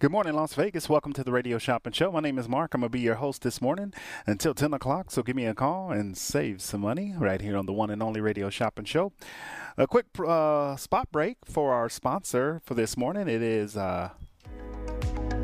Good morning, Las Vegas. Welcome to the Radio Shopping Show. My name is Mark. I'm going to be your host this morning until 10 o'clock. So give me a call and save some money right here on the one and only Radio Shopping Show. A quick uh, spot break for our sponsor for this morning. It is. Uh,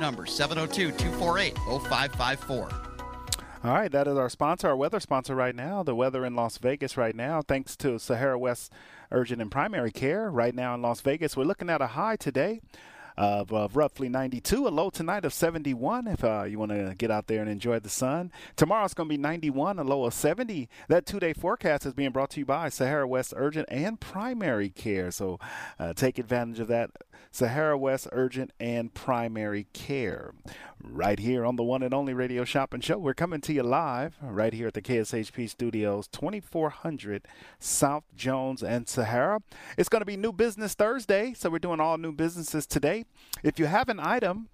number, 702 248 0554. All right, that is our sponsor, our weather sponsor right now. The weather in Las Vegas right now, thanks to Sahara West Urgent and Primary Care. Right now in Las Vegas, we're looking at a high today of, of roughly 92, a low tonight of 71 if uh, you want to get out there and enjoy the sun. Tomorrow it's going to be 91, a low of 70. That two day forecast is being brought to you by Sahara West Urgent and Primary Care. So uh, take advantage of that. Sahara West Urgent and Primary Care. Right here on the one and only Radio Shopping Show. We're coming to you live right here at the KSHP Studios, 2400 South Jones and Sahara. It's going to be New Business Thursday, so we're doing all new businesses today. If you have an item,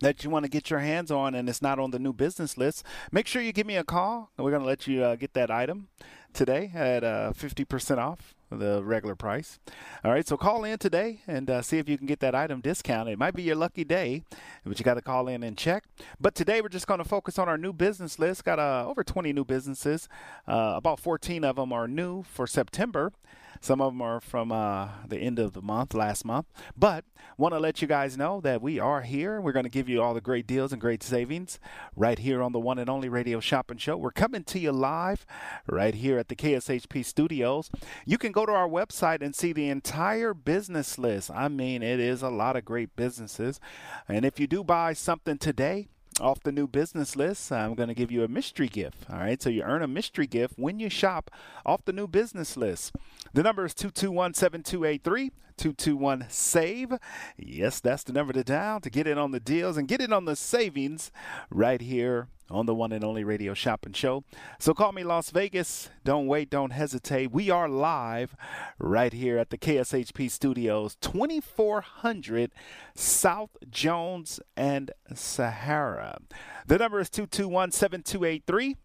that you want to get your hands on and it's not on the new business list, make sure you give me a call. We're going to let you uh, get that item today at uh, 50% off the regular price. All right, so call in today and uh, see if you can get that item discounted. It might be your lucky day, but you got to call in and check. But today we're just going to focus on our new business list. Got uh, over 20 new businesses. Uh, about 14 of them are new for September. Some of them are from uh, the end of the month, last month. But want to let you guys know that we are here. We're going to give you all the great deals and great savings right here on the one and only Radio Shopping Show. We're coming to you live right here at the KSHP studios. You can go to our website and see the entire business list. I mean, it is a lot of great businesses. And if you do buy something today, off the new business list, I'm going to give you a mystery gift. All right, so you earn a mystery gift when you shop off the new business list. The number is 221 7283 221 SAVE. Yes, that's the number to dial to get in on the deals and get in on the savings right here on the one and only radio shopping show. So call me Las Vegas. Don't wait, don't hesitate. We are live right here at the KSHP studios, 2400 South Jones and Sahara. The number is 221 7283.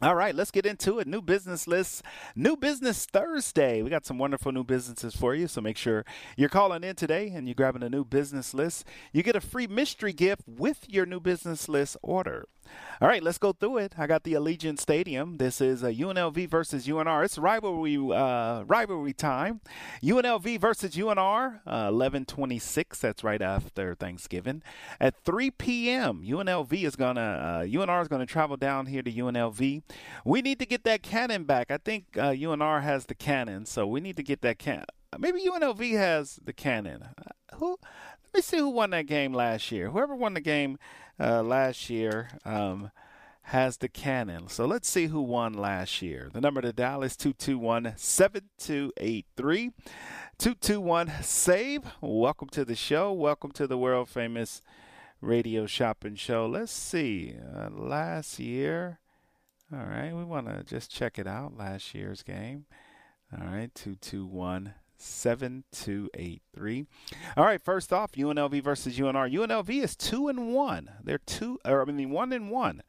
All right, let's get into it. New business list, new business Thursday. We got some wonderful new businesses for you, so make sure you're calling in today and you're grabbing a new business list. You get a free mystery gift with your new business list order. All right, let's go through it. I got the Allegiant Stadium. This is a UNLV versus UNR. It's rivalry uh, rivalry time. UNLV versus UNR, uh, 11:26. That's right after Thanksgiving. At 3 p.m., UNLV is gonna uh, UNR is gonna travel down here to UNLV. We need to get that cannon back. I think uh, UNR has the cannon, so we need to get that cannon. Maybe UNLV has the cannon. Uh, who? Let me see who won that game last year. Whoever won the game uh, last year um, has the cannon. So let's see who won last year. The number to dial is 221 7283. 221 SAVE. Welcome to the show. Welcome to the world famous radio shopping show. Let's see. Uh, last year, all right, we want to just check it out. Last year's game. All right, 221 7283. All right, first off, UNLV versus UNR. UNLV is 2 and 1. They're 2 or I mean 1 and 1.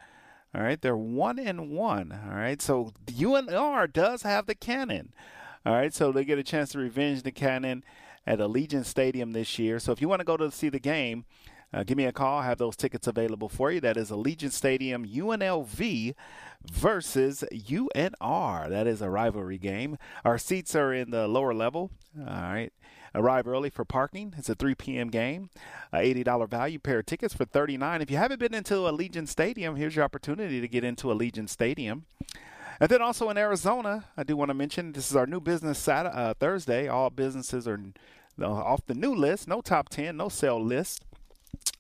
All right, they're 1 and 1. All right. So UNR does have the cannon. All right, so they get a chance to revenge the cannon at Allegiant Stadium this year. So if you want to go to see the game, uh, give me a call. I have those tickets available for you. That is Allegiant Stadium, UNLV versus UNR. That is a rivalry game. Our seats are in the lower level. All right. Arrive early for parking. It's a 3 p.m. game. Uh, $80 value pair of tickets for 39 If you haven't been into Allegiant Stadium, here's your opportunity to get into Allegiant Stadium. And then also in Arizona, I do want to mention this is our new business Saturday, uh, Thursday. All businesses are off the new list, no top 10, no sale list.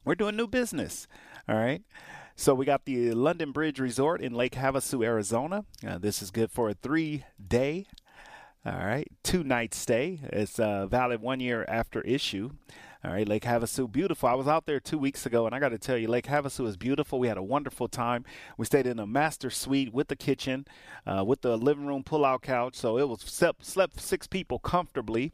We're doing new business. All right. So we got the London Bridge Resort in Lake Havasu, Arizona. Uh, this is good for a three day, all right, two night stay. It's uh, valid one year after issue. All right, Lake Havasu, beautiful. I was out there two weeks ago, and I got to tell you, Lake Havasu is beautiful. We had a wonderful time. We stayed in a master suite with the kitchen, uh, with the living room pull-out couch, so it was slept, slept six people comfortably.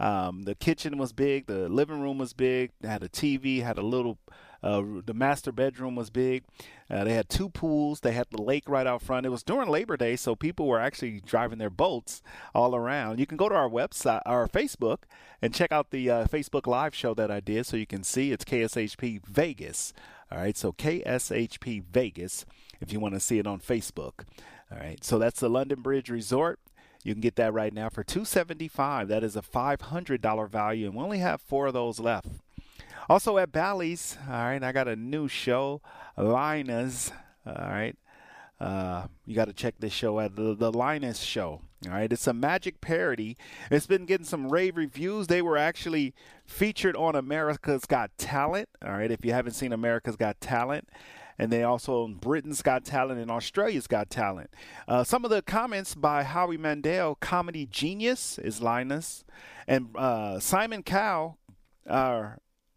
Um, the kitchen was big, the living room was big, had a TV, had a little uh, the master bedroom was big. Uh, they had two pools. They had the lake right out front. It was during Labor Day, so people were actually driving their boats all around. You can go to our website, our Facebook, and check out the uh, Facebook Live show that I did, so you can see it's KSHP Vegas. All right, so KSHP Vegas, if you want to see it on Facebook. All right, so that's the London Bridge Resort. You can get that right now for 275 That is a $500 value, and we only have four of those left. Also at Bally's, all right, I got a new show, Linus. All right. Uh, you got to check this show at the, the Linus Show. All right, it's a magic parody. It's been getting some rave reviews. They were actually featured on America's Got Talent. All right, if you haven't seen America's Got Talent, and they also Britain's Got Talent and Australia's Got Talent. Uh, some of the comments by Howie Mandel, comedy genius, is Linus, and uh, Simon Cowell, uh,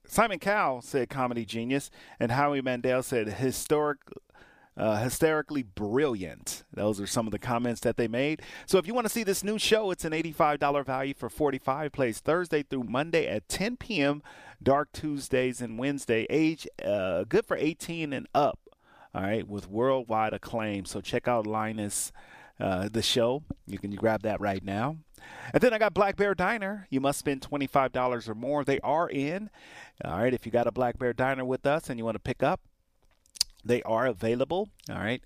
Simon Cowell said comedy genius, and Howie Mandel said historic. Uh, hysterically brilliant. Those are some of the comments that they made. So if you want to see this new show, it's an $85 value for 45 plays Thursday through Monday at 10 p.m. Dark Tuesdays and Wednesday. Age uh, good for 18 and up. All right, with worldwide acclaim. So check out Linus, uh, the show. You can grab that right now. And then I got Black Bear Diner. You must spend $25 or more. They are in. All right, if you got a Black Bear Diner with us and you want to pick up, they are available. All right.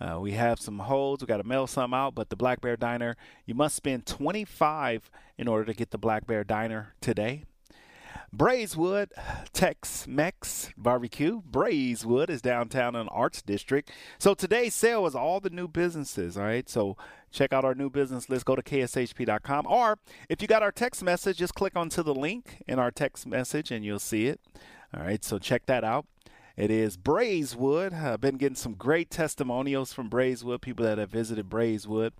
Uh, we have some holds. We got to mail some out, but the Black Bear Diner, you must spend 25 in order to get the Black Bear Diner today. Braeswood Tex Mex Barbecue. Braeswood is downtown in the Arts District. So today's sale is all the new businesses. All right. So check out our new business list. Go to kshp.com. Or if you got our text message, just click onto the link in our text message and you'll see it. All right. So check that out. It is Braeswood. I've been getting some great testimonials from Braeswood, people that have visited Braeswood.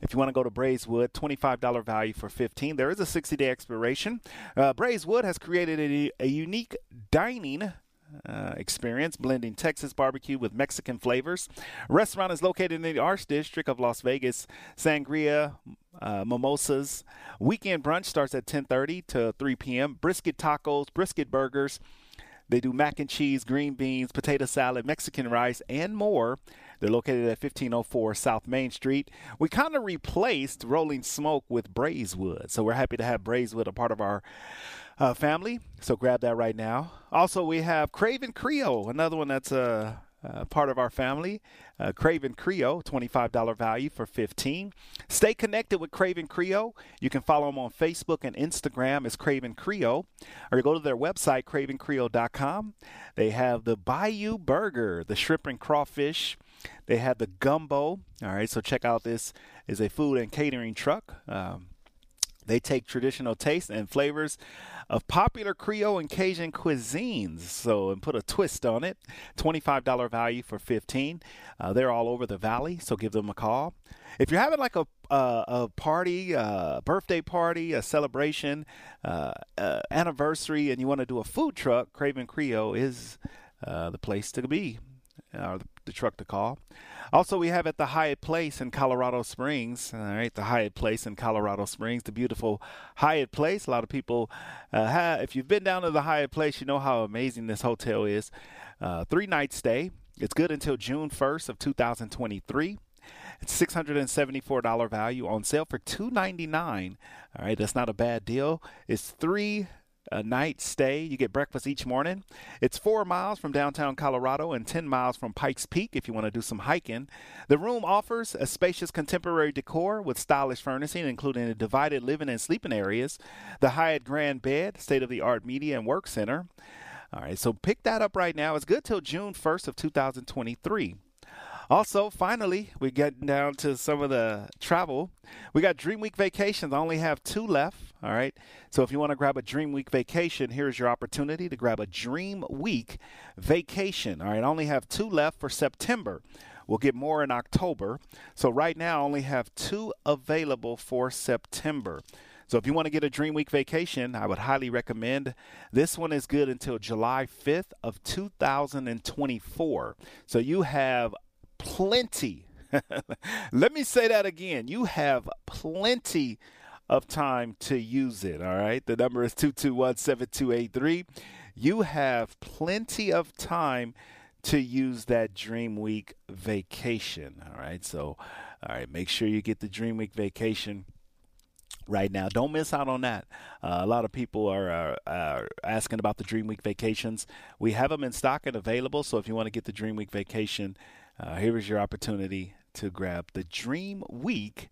If you want to go to Braeswood, $25 value for 15 There is a 60 day expiration. Uh, Braeswood has created a, a unique dining uh, experience, blending Texas barbecue with Mexican flavors. Restaurant is located in the Arts District of Las Vegas. Sangria, uh, mimosas. Weekend brunch starts at 10:30 to 3 p.m. Brisket tacos, brisket burgers, they do mac and cheese, green beans, potato salad, Mexican rice, and more. They're located at 1504 South Main Street. We kind of replaced Rolling Smoke with Braeswood, so we're happy to have Braeswood a part of our uh, family. So grab that right now. Also, we have Craven Creole, another one that's a uh, part of our family. Uh, Craven Creole, $25 value for 15 Stay connected with Craven Creole. You can follow them on Facebook and Instagram as Craven Creole, or go to their website, cravencreole.com. They have the Bayou Burger, the shrimp and crawfish. They have the gumbo. All right, so check out this is a food and catering truck. Um, they take traditional tastes and flavors of popular Creole and Cajun cuisines. So, and put a twist on it. $25 value for 15 uh, They're all over the valley, so give them a call. If you're having like a, uh, a party, a birthday party, a celebration, uh, uh, anniversary, and you want to do a food truck, Craven Creole is uh, the place to be, or the, the truck to call. Also, we have at the Hyatt Place in Colorado Springs. All right, the Hyatt Place in Colorado Springs, the beautiful Hyatt Place. A lot of people uh, have, if you've been down to the Hyatt Place, you know how amazing this hotel is. Uh, three night stay. It's good until June 1st of 2023. It's $674 value on sale for 299. All right, that's not a bad deal. It's three a night stay. You get breakfast each morning. It's four miles from downtown Colorado and 10 miles from Pikes Peak if you want to do some hiking. The room offers a spacious contemporary decor with stylish furnishing, including a divided living and sleeping areas, the Hyatt Grand Bed, state of the art media and work center. All right, so pick that up right now. It's good till June 1st of 2023. Also, finally, we're getting down to some of the travel. We got Dream Week vacations. I only have two left. All right. So if you want to grab a Dream Week vacation, here's your opportunity to grab a Dream Week vacation. All right. I only have two left for September. We'll get more in October. So right now, I only have two available for September. So if you want to get a Dream Week vacation, I would highly recommend. This one is good until July 5th of 2024. So you have plenty. Let me say that again. You have plenty of time to use it. All right. The number is 221 7283. You have plenty of time to use that Dream Week vacation. All right. So, all right. Make sure you get the Dream Week vacation right now. Don't miss out on that. Uh, a lot of people are, are, are, asking about the Dream Week vacations. We have them in stock and available. So if you want to get the Dream Week vacation, uh, here is your opportunity to grab the Dream Week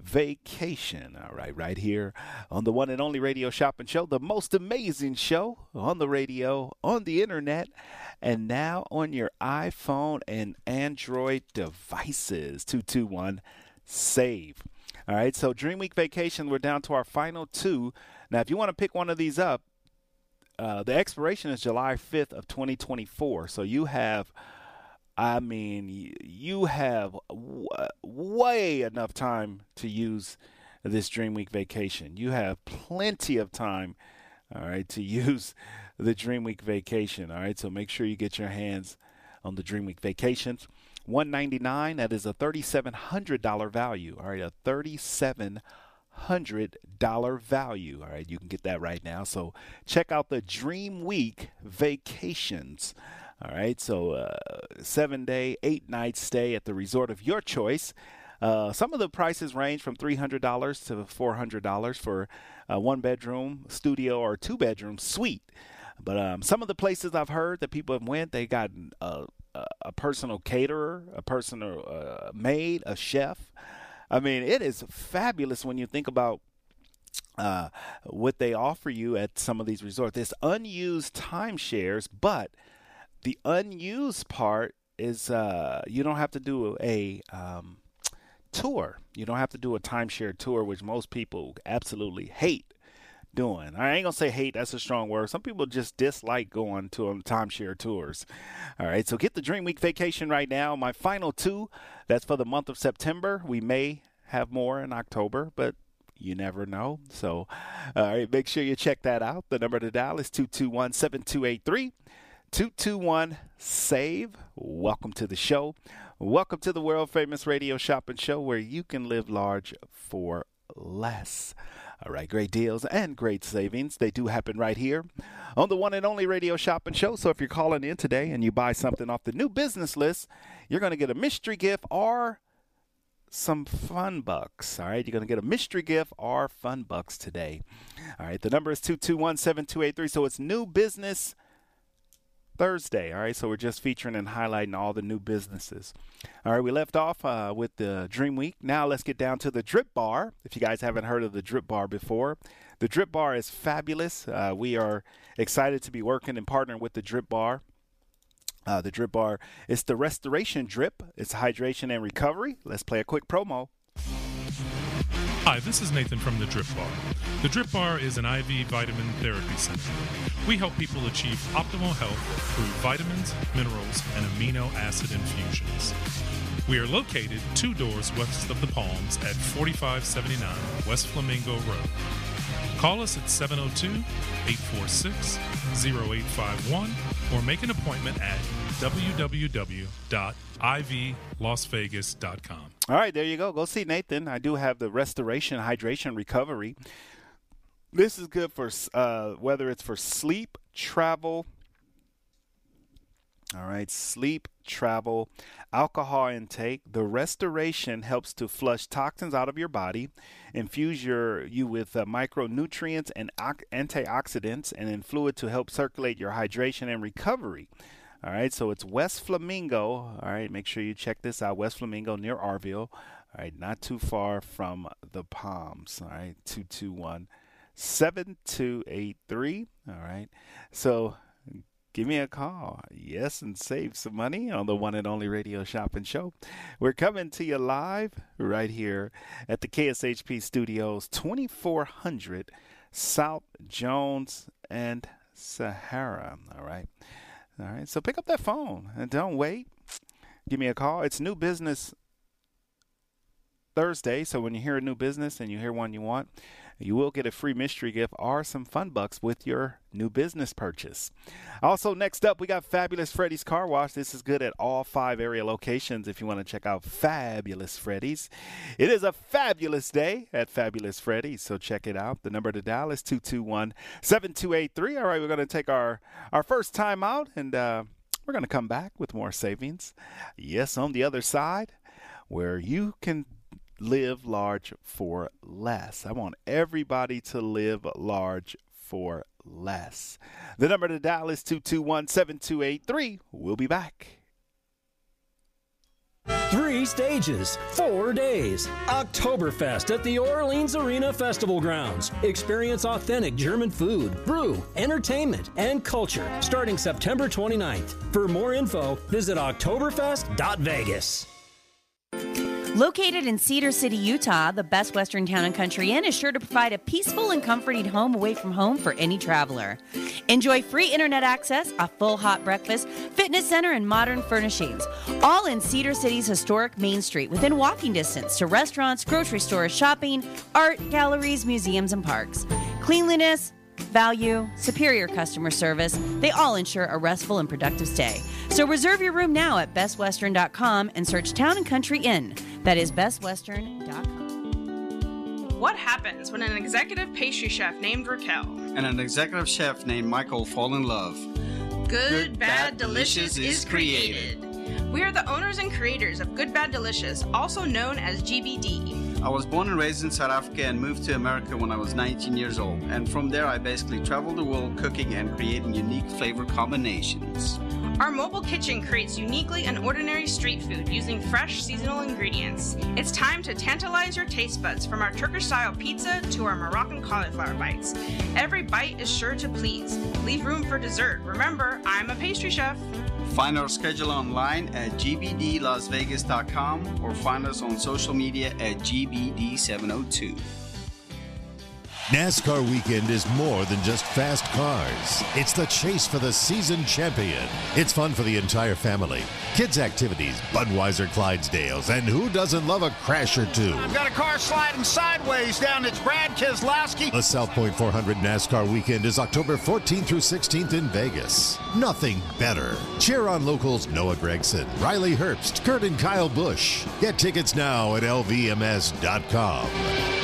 vacation. All right, right here on the one and only radio shopping show, the most amazing show on the radio, on the internet, and now on your iPhone and Android devices. 221 SAVE. All right, so Dream Week Vacation, we're down to our final two. Now, if you want to pick one of these up, uh, the expiration is July 5th of 2024. So you have I mean, you have w- way enough time to use this Dream Week vacation. You have plenty of time, all right, to use the Dream Week vacation. All right, so make sure you get your hands on the Dream Week vacations. 199 that is a $3700 value all right a $3700 value all right you can get that right now so check out the dream week vacations all right, so uh, seven day, eight night stay at the resort of your choice. Uh, some of the prices range from $300 to $400 for a one bedroom studio or two bedroom suite. But um, some of the places I've heard that people have went, they got a, a personal caterer, a personal uh, maid, a chef. I mean, it is fabulous when you think about uh, what they offer you at some of these resorts. It's unused timeshares, but the unused part is uh, you don't have to do a um, tour. You don't have to do a timeshare tour, which most people absolutely hate doing. I ain't gonna say hate, that's a strong word. Some people just dislike going to um, timeshare tours. All right, so get the Dream Week vacation right now. My final two, that's for the month of September. We may have more in October, but you never know. So, all right, make sure you check that out. The number to dial is 221 7283. 221 SAVE. Welcome to the show. Welcome to the world famous radio shopping show where you can live large for less. All right, great deals and great savings. They do happen right here on the one and only radio shopping show. So if you're calling in today and you buy something off the new business list, you're going to get a mystery gift or some fun bucks. All right, you're going to get a mystery gift or fun bucks today. All right, the number is 221 7283. So it's new business Thursday. All right, so we're just featuring and highlighting all the new businesses. All right, we left off uh, with the Dream Week. Now let's get down to the Drip Bar. If you guys haven't heard of the Drip Bar before, the Drip Bar is fabulous. Uh, we are excited to be working and partnering with the Drip Bar. Uh, the Drip Bar is the restoration drip. It's hydration and recovery. Let's play a quick promo. Hi, this is Nathan from the Drip Bar. The Drip Bar is an IV vitamin therapy center. We help people achieve optimal health through vitamins, minerals, and amino acid infusions. We are located two doors west of the Palms at 4579 West Flamingo Road. Call us at 702 846 0851 or make an appointment at www.ivlasvegas.com. All right, there you go. Go see Nathan. I do have the restoration, hydration, recovery. This is good for uh, whether it's for sleep, travel. All right, sleep, travel, alcohol intake. The restoration helps to flush toxins out of your body, infuse your you with uh, micronutrients and antioxidants, and then fluid to help circulate your hydration and recovery. All right, so it's West Flamingo. All right, make sure you check this out. West Flamingo near Arville. All right, not too far from the Palms. All right, 221 7283. All right, so give me a call. Yes, and save some money on the one and only radio shopping show. We're coming to you live right here at the KSHP studios, 2400 South Jones and Sahara. All right. All right. So pick up that phone and don't wait. Give me a call. It's new business Thursday. So when you hear a new business and you hear one you want, you will get a free mystery gift or some fun bucks with your new business purchase. Also, next up, we got Fabulous Freddy's Car Wash. This is good at all five area locations if you want to check out Fabulous Freddy's. It is a fabulous day at Fabulous Freddy's, so check it out. The number to dial is 221 7283. All right, we're going to take our, our first time out and uh, we're going to come back with more savings. Yes, on the other side, where you can live large for less. I want everybody to live large for less. The number to dial is 221 7283. We'll be back. Three stages, four days. Oktoberfest at the Orleans Arena Festival Grounds. Experience authentic German food, brew, entertainment, and culture starting September 29th. For more info, visit Oktoberfest.vegas. Located in Cedar City, Utah, the Best Western Town and Country Inn is sure to provide a peaceful and comforting home away from home for any traveler. Enjoy free internet access, a full hot breakfast, fitness center, and modern furnishings. All in Cedar City's historic Main Street, within walking distance to restaurants, grocery stores, shopping, art, galleries, museums, and parks. Cleanliness, value, superior customer service, they all ensure a restful and productive stay. So reserve your room now at bestwestern.com and search Town and Country Inn. That is bestwestern.com. What happens when an executive pastry chef named Raquel and an executive chef named Michael fall in love? Good, Good Bad, Delicious, Delicious is created. We are the owners and creators of Good Bad Delicious, also known as GBD. I was born and raised in South Africa and moved to America when I was 19 years old. And from there, I basically traveled the world cooking and creating unique flavor combinations. Our mobile kitchen creates uniquely and ordinary street food using fresh seasonal ingredients. It's time to tantalize your taste buds from our Turkish style pizza to our Moroccan cauliflower bites. Every bite is sure to please. Leave room for dessert. Remember, I'm a pastry chef. Find our schedule online at gbdlasvegas.com or find us on social media at gbd702. NASCAR weekend is more than just fast cars. It's the chase for the season champion. It's fun for the entire family. Kids' activities, Budweiser Clydesdales, and who doesn't love a crash or two? I've got a car sliding sideways down. It's Brad Keselowski. The South Point 400 NASCAR weekend is October 14th through 16th in Vegas. Nothing better. Cheer on locals Noah Gragson, Riley Herbst, Kurt and Kyle Busch. Get tickets now at lvms.com.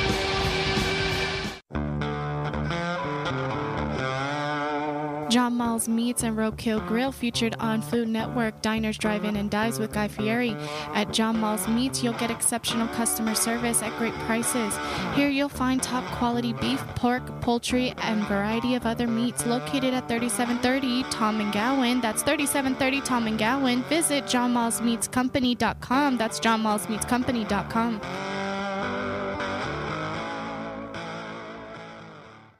John Mull's Meats and Roadkill Grill featured on Food Network, Diners, Drive-In, and Dives with Guy Fieri. At John Mull's Meats, you'll get exceptional customer service at great prices. Here you'll find top quality beef, pork, poultry, and variety of other meats located at 3730 Tom and Gowan. That's 3730 Tom and Gowan. Visit johnmullsmeatscompany.com. That's johnmullsmeatscompany.com.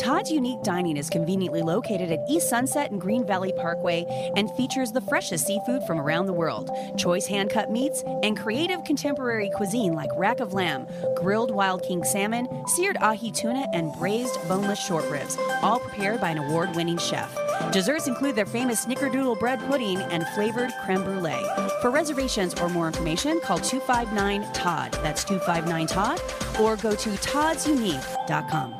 Todd's Unique Dining is conveniently located at East Sunset and Green Valley Parkway and features the freshest seafood from around the world, choice hand cut meats, and creative contemporary cuisine like rack of lamb, grilled wild king salmon, seared ahi tuna, and braised boneless short ribs, all prepared by an award winning chef. Desserts include their famous snickerdoodle bread pudding and flavored creme brulee. For reservations or more information, call 259 Todd. That's 259 Todd, or go to toddsunique.com.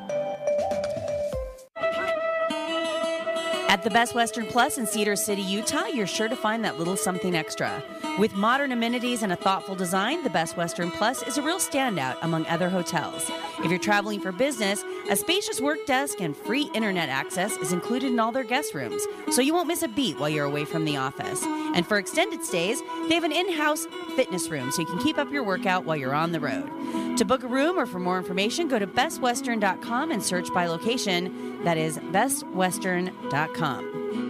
At the Best Western Plus in Cedar City, Utah, you're sure to find that little something extra. With modern amenities and a thoughtful design, the Best Western Plus is a real standout among other hotels. If you're traveling for business, a spacious work desk and free internet access is included in all their guest rooms, so you won't miss a beat while you're away from the office. And for extended stays, they have an in house fitness room so you can keep up your workout while you're on the road. To book a room or for more information, go to bestwestern.com and search by location. That is bestwestern.com.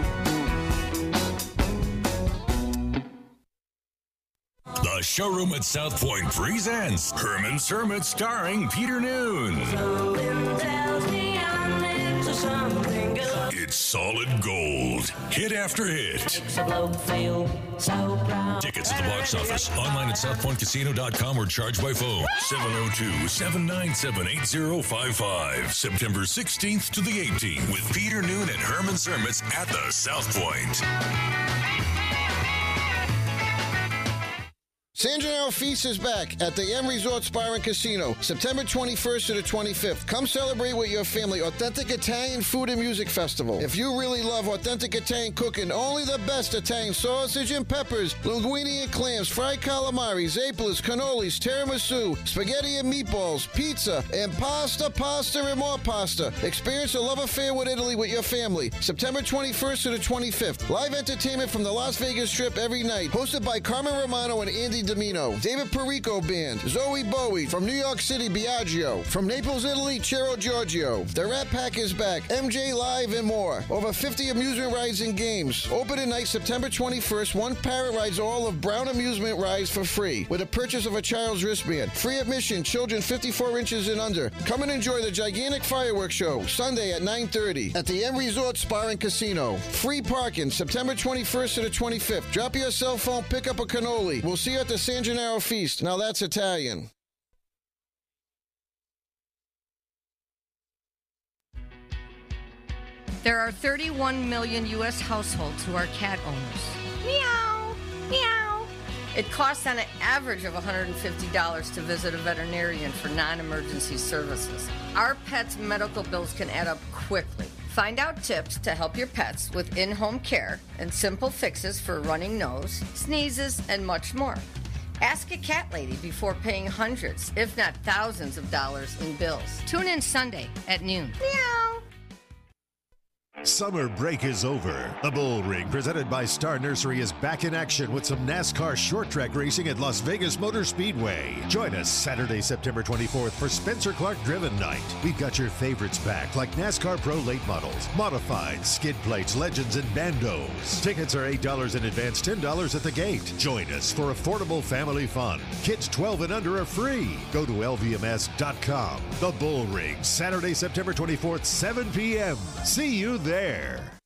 The showroom at South Point presents Herman's Hermit starring Peter Noone. It's solid gold. Hit after hit. Tickets at the box office, online at southpointcasino.com or charged by phone. 702 797 8055. September 16th to the 18th with Peter Noone and Herman's Hermits at the South Point. San Gennaro Feast is back at the M Resort Spa and Casino, September 21st to the 25th. Come celebrate with your family. Authentic Italian Food and Music Festival. If you really love authentic Italian cooking, only the best Italian sausage and peppers, linguine and clams, fried calamari, zapalas, cannolis, tiramisu, spaghetti and meatballs, pizza, and pasta, pasta, and more pasta. Experience a love affair with Italy with your family. September 21st to the 25th. Live entertainment from the Las Vegas Strip every night. Hosted by Carmen Romano and Andy Domino, David Perrico Band, Zoe Bowie from New York City, Biagio, from Naples, Italy, Ciro Giorgio. The Rat Pack is back, MJ Live, and more. Over 50 amusement rides and games. Open at night September 21st. One parrot rides all of Brown Amusement rides for free with a purchase of a child's wristband. Free admission, children 54 inches and under. Come and enjoy the gigantic fireworks show Sunday at 9:30 at the M Resort Spa and Casino. Free parking, September 21st to the 25th. Drop your cell phone, pick up a cannoli. We'll see you at the San Gennaro Feast. Now that's Italian. There are 31 million U.S. households who are cat owners. Meow, meow. It costs on an average of $150 to visit a veterinarian for non emergency services. Our pets' medical bills can add up quickly. Find out tips to help your pets with in home care and simple fixes for running nose, sneezes, and much more. Ask a cat lady before paying hundreds, if not thousands of dollars in bills. Tune in Sunday at noon. Meow. Summer break is over. The Bull Ring, presented by Star Nursery, is back in action with some NASCAR short track racing at Las Vegas Motor Speedway. Join us Saturday, September 24th for Spencer Clark Driven Night. We've got your favorites back, like NASCAR Pro late models, modified, skid plates, legends, and bandos. Tickets are $8 in advance, $10 at the gate. Join us for affordable family fun. Kids 12 and under are free. Go to lvms.com. The Bull Ring, Saturday, September 24th, 7 p.m. See you there there.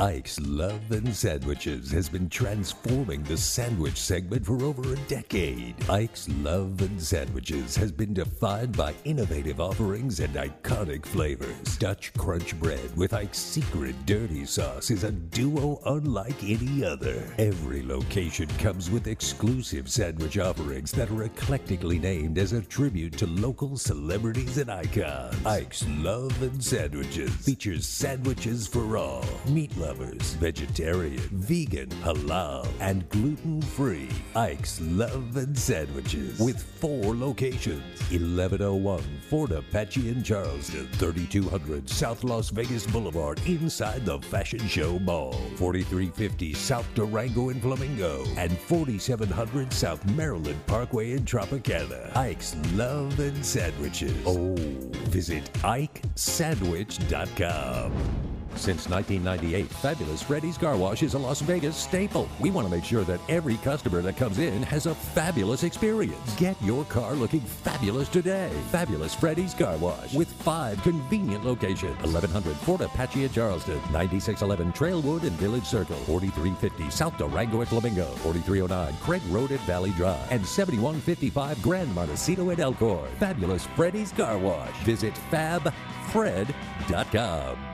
Ike's Love and Sandwiches has been transforming the sandwich segment for over a decade. Ike's Love and Sandwiches has been defined by innovative offerings and iconic flavors. Dutch Crunch Bread with Ike's secret dirty sauce is a duo unlike any other. Every location comes with exclusive sandwich offerings that are eclectically named as a tribute to local celebrities and icons. Ike's Love and Sandwiches features sandwiches for all, meatloaf lovers, vegetarian, vegan, halal, and gluten-free. Ike's Love and Sandwiches with four locations. 1101 Fort Apache in Charleston, 3200 South Las Vegas Boulevard inside the Fashion Show Mall, 4350 South Durango in Flamingo, and 4700 South Maryland Parkway in Tropicana. Ike's Love and Sandwiches. Oh, visit IkeSandwich.com. Since 1998, Fabulous Freddy's Car Wash is a Las Vegas staple. We want to make sure that every customer that comes in has a fabulous experience. Get your car looking fabulous today. Fabulous Freddy's Car Wash with five convenient locations 1100 Fort Apache at Charleston, 9611 Trailwood and Village Circle, 4350 South Durango at Flamingo, 4309 Craig Road at Valley Drive, and 7155 Grand Montecito at Elkhorn. Fabulous Freddy's Car Wash. Visit fabfred.com.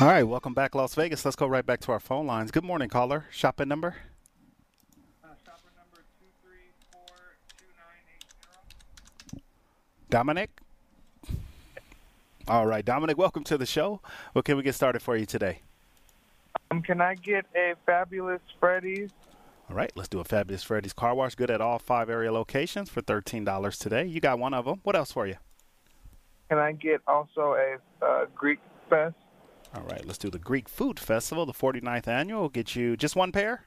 All right, welcome back, Las Vegas. Let's go right back to our phone lines. Good morning, caller. Shopping number? Dominic? All right, Dominic, welcome to the show. What can we get started for you today? Um, can I get a fabulous Freddy's? All right, let's do a Fabulous Freddy's Car Wash. Good at all five area locations for $13 today. You got one of them. What else for you? Can I get also a uh, Greek Fest? All right, let's do the Greek Food Festival, the 49th annual. Will get you just one pair?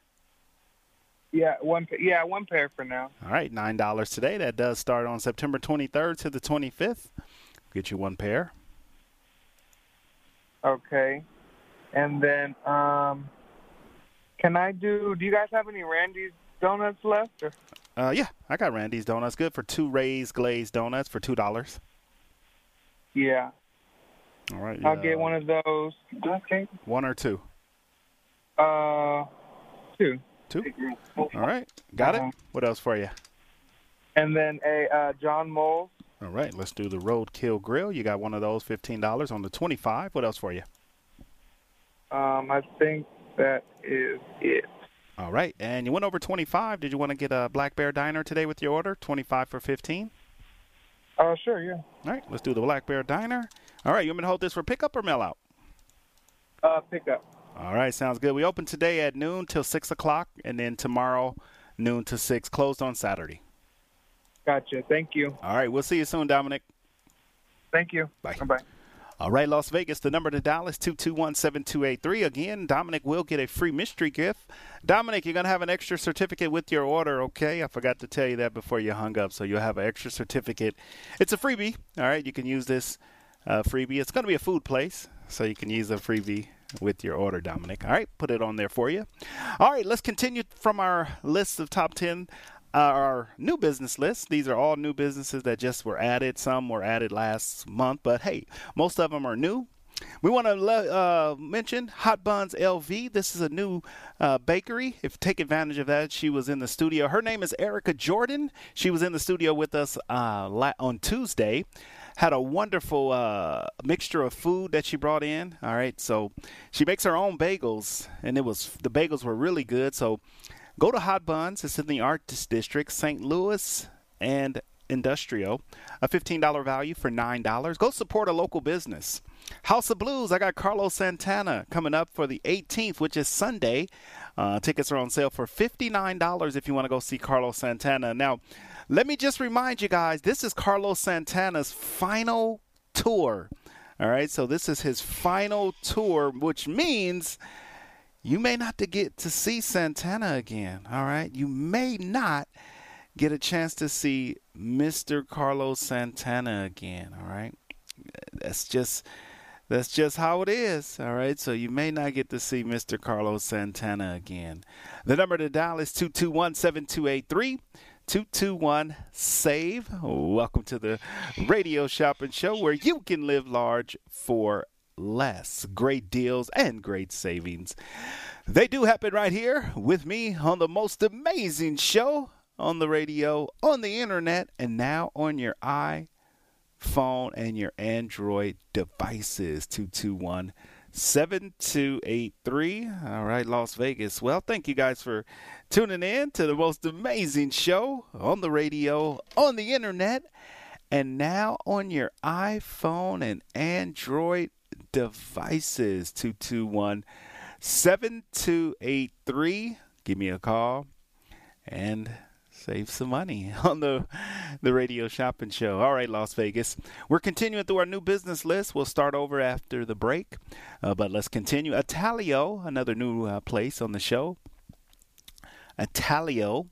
Yeah, one. Yeah, one pair for now. All right, $9 today. That does start on September 23rd to the 25th. Get you one pair. Okay, and then um, can I do? Do you guys have any Randy's donuts left? Or? Uh, yeah, I got Randy's Donuts. Good for two raised glazed donuts for $2. Yeah, All right. I'll get one of those. Okay. One or two? Uh, two. Two. All right. Got Uh-huh. it. What else for you? And then a uh, John Moles. All right. Let's do the Roadkill Grill. You got one of those, $15 on the 25 What else for you? Um, I think that is it. All right. And you went over 25 Did you want to get a Black Bear Diner today with your order? 25 for 15 Oh, sure, yeah. All right. Let's do the Black Bear Diner. All right. You want me to hold this for pickup or mail out? Uh, pick up. All right. Sounds good. We open today at noon till 6 o'clock, and then tomorrow, noon to 6, closed on Saturday. Gotcha. Thank you. All right. We'll see you soon, Dominic. Thank you. Bye. Bye. All right, Las Vegas, the number to dial is 221-7283. Again, Dominic will get a free mystery gift. Dominic, you're going to have an extra certificate with your order, okay? I forgot to tell you that before you hung up, so you'll have an extra certificate. It's a freebie, all right? You can use this uh, freebie. It's going to be a food place, so you can use a freebie with your order, Dominic. All right, put it on there for you. All right, let's continue from our list of top 10 uh, our new business list. These are all new businesses that just were added. Some were added last month, but hey, most of them are new. We want to uh, mention Hot Buns LV. This is a new uh, bakery. If take advantage of that, she was in the studio. Her name is Erica Jordan. She was in the studio with us uh, on Tuesday. Had a wonderful uh, mixture of food that she brought in. All right, so she makes her own bagels, and it was the bagels were really good. So Go to Hot Buns. It's in the Arts District, St. Louis and Industrial. A $15 value for $9. Go support a local business. House of Blues, I got Carlos Santana coming up for the 18th, which is Sunday. Uh, tickets are on sale for $59 if you want to go see Carlos Santana. Now, let me just remind you guys this is Carlos Santana's final tour. All right, so this is his final tour, which means you may not to get to see Santana again. All right, you may not get a chance to see Mr. Carlos Santana again. All right, that's just that's just how it is. All right, so you may not get to see Mr. Carlos Santana again. The number to dial is two two one seven two eight three. 221 SAVE. Welcome to the Radio Shopping Show where you can live large for less. Great deals and great savings. They do happen right here with me on the most amazing show on the radio, on the internet, and now on your iPhone and your Android devices. 221 7283. All right, Las Vegas. Well, thank you guys for tuning in to the most amazing show on the radio, on the internet, and now on your iPhone and Android devices. 221 7283. Give me a call and save some money on the the radio shopping show. All right, Las Vegas. We're continuing through our new business list. We'll start over after the break, uh, but let's continue. Italio, another new uh, place on the show. Italio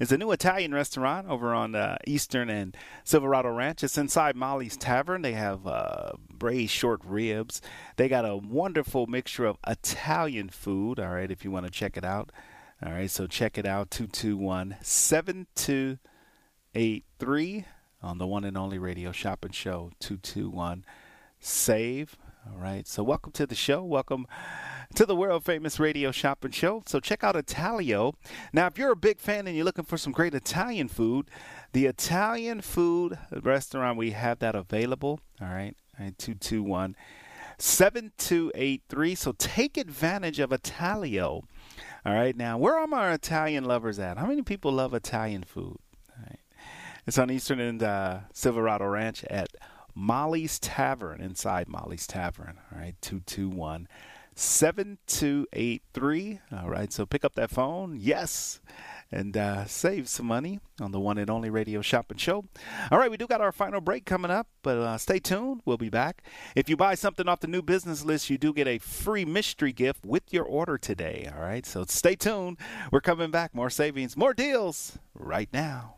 is a new Italian restaurant over on uh, Eastern and Silverado Ranch. It's inside Molly's Tavern. They have uh, braised short ribs. They got a wonderful mixture of Italian food. All right, if you want to check it out. All right, so check it out 221 7283 on the one and only radio shopping show 221 save. All right, so welcome to the show. Welcome to the world famous radio shopping show. So check out Italio. Now, if you're a big fan and you're looking for some great Italian food, the Italian food restaurant, we have that available. All right, all right 221 7283. So take advantage of Italio. All right, now where are my Italian lovers at? How many people love Italian food? All right. It's on Eastern and uh, Silverado Ranch at Molly's Tavern, inside Molly's Tavern. All right, 221 7283. All right, so pick up that phone. Yes and uh, save some money on the one and only radio shopping show. All right, we do got our final break coming up, but uh, stay tuned. We'll be back. If you buy something off the new business list, you do get a free mystery gift with your order today. All right, so stay tuned. We're coming back. More savings, more deals right now.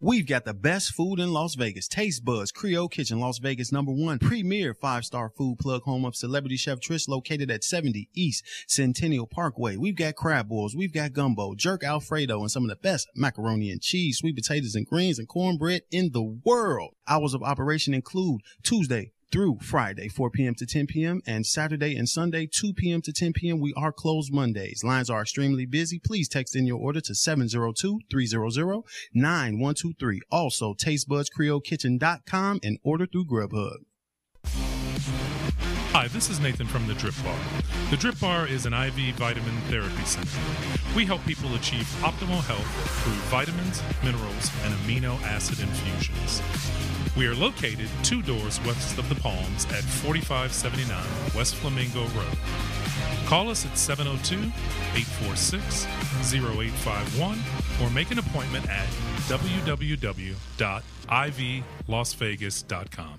We've got the best food in Las Vegas. Taste Buds Creole Kitchen, Las Vegas number one premier five-star food plug home of celebrity chef Trish located at 70 East Centennial Parkway. We've got crab balls, we've got gumbo, jerk alfredo, and some of the best macaroni and cheese, sweet potatoes and greens, and cornbread in the world. Hours of operation include Tuesday, through Friday, 4 p.m. to 10 p.m. and Saturday and Sunday, 2 p.m. to 10 p.m. We are closed Mondays. Lines are extremely busy. Please text in your order to 702-300-9123. Also, tastebudscreolekitchen.com and order through Grubhub. Hi, this is Nathan from the Drip Bar. The Drip Bar is an IV vitamin therapy center. We help people achieve optimal health through vitamins, minerals, and amino acid infusions. We are located two doors west of the Palms at 4579 West Flamingo Road. Call us at 702 846 0851 or make an appointment at www.ivlasvegas.com.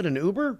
an Uber?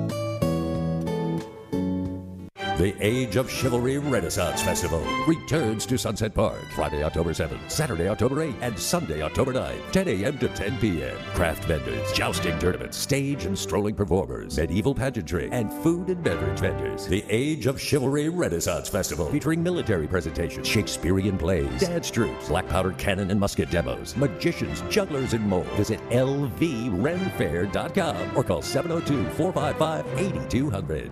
The Age of Chivalry Renaissance Festival returns to Sunset Park Friday, October 7th, Saturday, October 8th, and Sunday, October 9th, 10 a.m. to 10 p.m. Craft vendors, jousting tournaments, stage and strolling performers, medieval pageantry, and food and beverage vendors. The Age of Chivalry Renaissance Festival featuring military presentations, Shakespearean plays, dance troops, black powder cannon and musket demos, magicians, jugglers, and more. Visit lvrenfair.com or call 702 455 8200.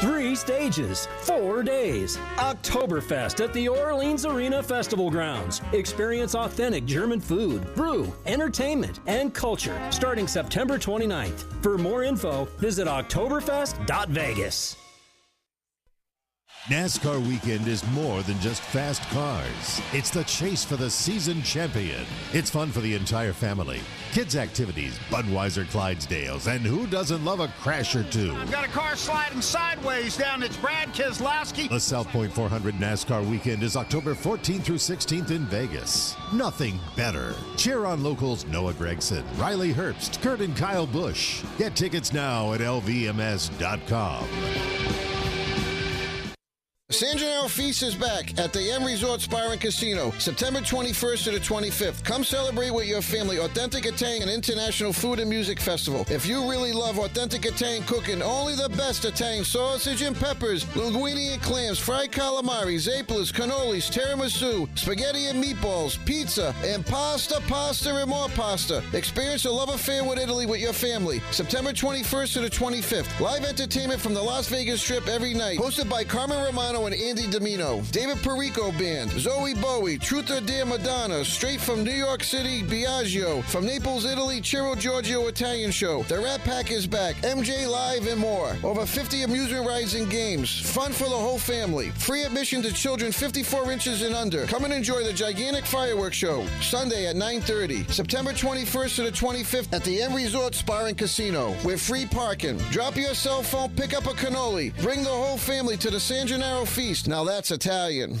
Three stages, four days. Oktoberfest at the Orleans Arena Festival Grounds. Experience authentic German food, brew, entertainment, and culture starting September 29th. For more info, visit Oktoberfest.vegas. NASCAR weekend is more than just fast cars. It's the chase for the season champion. It's fun for the entire family. Kids' activities, Budweiser Clydesdales, and who doesn't love a crash or two? I've got a car sliding sideways down. It's Brad Keselowski. The South Point 400 NASCAR weekend is October 14th through 16th in Vegas. Nothing better. Cheer on locals Noah Gragson, Riley Herbst, Kurt and Kyle Busch. Get tickets now at lvms.com. San Gennaro Feast is back at the M Resort Spa and Casino, September 21st to the 25th. Come celebrate with your family authentic Italian international food and music festival. If you really love authentic Italian cooking, only the best Italian sausage and peppers, linguine and clams, fried calamari, zappalas, cannolis, tiramisu, spaghetti and meatballs, pizza, and pasta, pasta, and more pasta. Experience a love affair with Italy with your family. September 21st to the 25th. Live entertainment from the Las Vegas Strip every night. Hosted by Carmen Romano and Andy Domino. David Perrico Band, Zoe Bowie, Truth or Dare Madonna, straight from New York City, Biagio. From Naples, Italy, Ciro Giorgio Italian Show. The Rat Pack is back, MJ Live, and more. Over 50 amusement rides and games. Fun for the whole family. Free admission to children 54 inches and under. Come and enjoy the gigantic fireworks show. Sunday at 9.30. September 21st to the 25th at the M Resort Spa and Casino. With free parking. Drop your cell phone, pick up a cannoli. Bring the whole family to the San Gennaro Feast. Now that's Italian.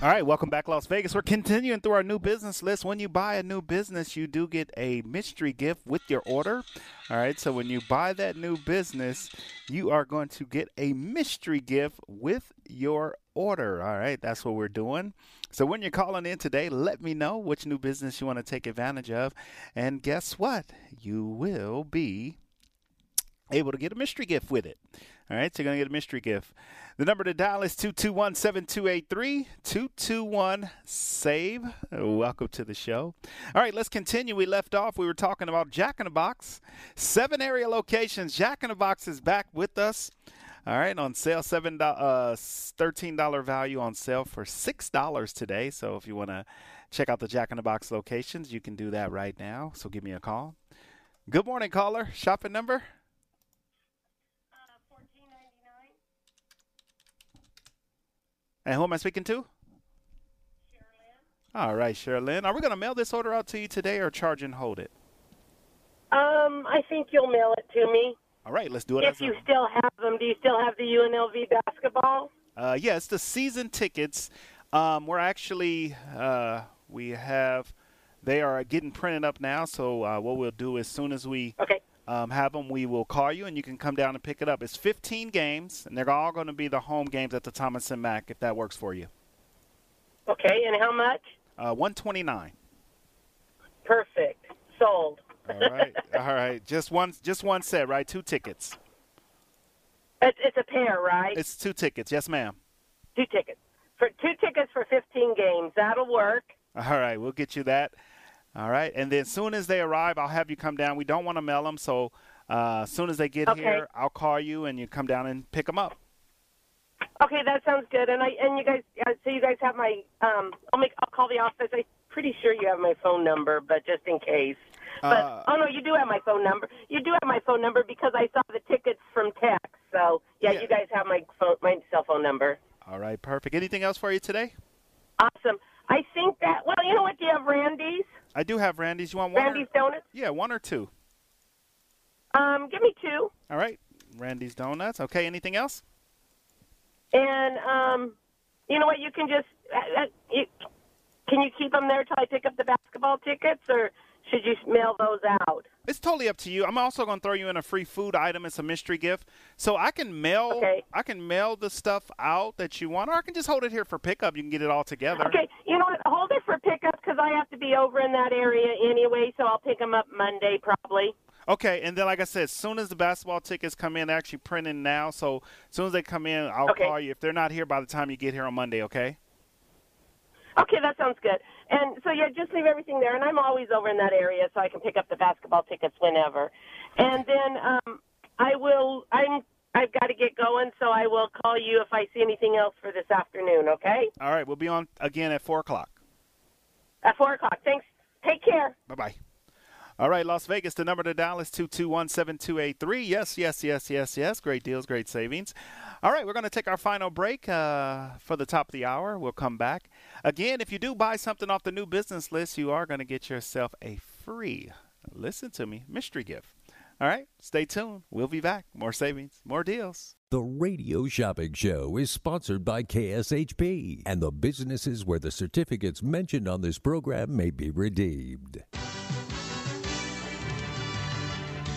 All right, welcome back, Las Vegas. We're continuing through our new business list. When you buy a new business, you do get a mystery gift with your order. All right, so when you buy that new business, you are going to get a mystery gift with your order. All right, that's what we're doing. So when you're calling in today, let me know which new business you want to take advantage of. And guess what? You will be able to get a mystery gift with it. All right, so you're going to get a mystery gift. The number to dial is 221 7283 221 SAVE. Welcome to the show. All right, let's continue. We left off, we were talking about Jack in the Box. Seven area locations. Jack in the Box is back with us. All right, on sale, seven uh, thirteen dollar value on sale for six dollars today. So if you want to check out the Jack in the Box locations, you can do that right now. So give me a call. Good morning, caller. Shopping number. And who am I speaking to? Sherilyn. All right, Sherilyn. Are we going to mail this order out to you today or charge and hold it? Um, I think you'll mail it to me. All right, let's do it. If you still have them, do you still have the UNLV basketball? Uh, yeah, it's the season tickets. Um, we're actually uh, we have they are getting printed up now. So uh, what we'll do as soon as we okay. Um, have them, we will call you and you can come down and pick it up. It's 15 games, and they're all going to be the home games at the Thomas and Mack, if that works for you. Okay, and how much? Uh, 129. Perfect. Sold. All right, all right. Just one, just one set, right? Two tickets. It's, it's a pair, right? It's two tickets. Yes, ma'am. Two tickets for two tickets for 15 games. That'll work. All right, we'll get you that. All right, and then as soon as they arrive, I'll have you come down. We don't want to mail them, so uh, as soon as they get Okay. here, I'll call you and you come down and pick them up. Okay, that sounds good. And I and you guys, uh, so you guys have my. Um, I'll make. I'll call the office. I'm pretty sure you have my phone number, but just in case. But Uh, oh no, you do have my phone number. You do have my phone number because I saw the tickets from text. So yeah, Yeah. you guys have my phone, my cell phone number. All right, perfect. Anything else for you today? Awesome. I think that. Well, you know what? Do you have Randy's? I do have Randy's. You want one? Randy's or, donuts. yeah, one or two. Um, give me two. All right, Randy's donuts. Okay. Anything else? And um, you know what? You can just. Uh, uh, you, can you keep them there till I pick up the basketball tickets, or should you mail those out? It's totally up to you. I'm also going to throw you in a free food item. It's a mystery gift, so I can mail. Okay. I can mail the stuff out that you want, or I can just hold it here for pickup. You can get it all together. Okay, you know what? Hold it for pickup because I have to be over in that area anyway, so I'll pick them up Monday probably. Okay, and then like I said, as soon as the basketball tickets come in, they're actually printing now. So as soon as they come in, I'll Okay. call you. If they're not here by the time you get here on Monday, okay? Okay, that sounds good. And so yeah, just leave everything there, and I'm always over in that area, so I can pick up the basketball tickets whenever. And then um, I will. I'm. I've got to get going, so I will call you if I see anything else for this afternoon. Okay, All right, we'll be on again at four o'clock. at four o'clock. Thanks. Take care. Bye bye. All right, Las Vegas, the number to Dallas, is 221 7283. Yes, yes, yes, yes, yes. Great deals, great savings. All right, we're going to take our final break uh, for the top of the hour. We'll come back. Again, if you do buy something off the new business list, you are going to get yourself a free, listen to me, mystery gift. All right, stay tuned. We'll be back. More savings, more deals. The Radio Shopping Show is sponsored by KSHP and the businesses where the certificates mentioned on this program may be redeemed.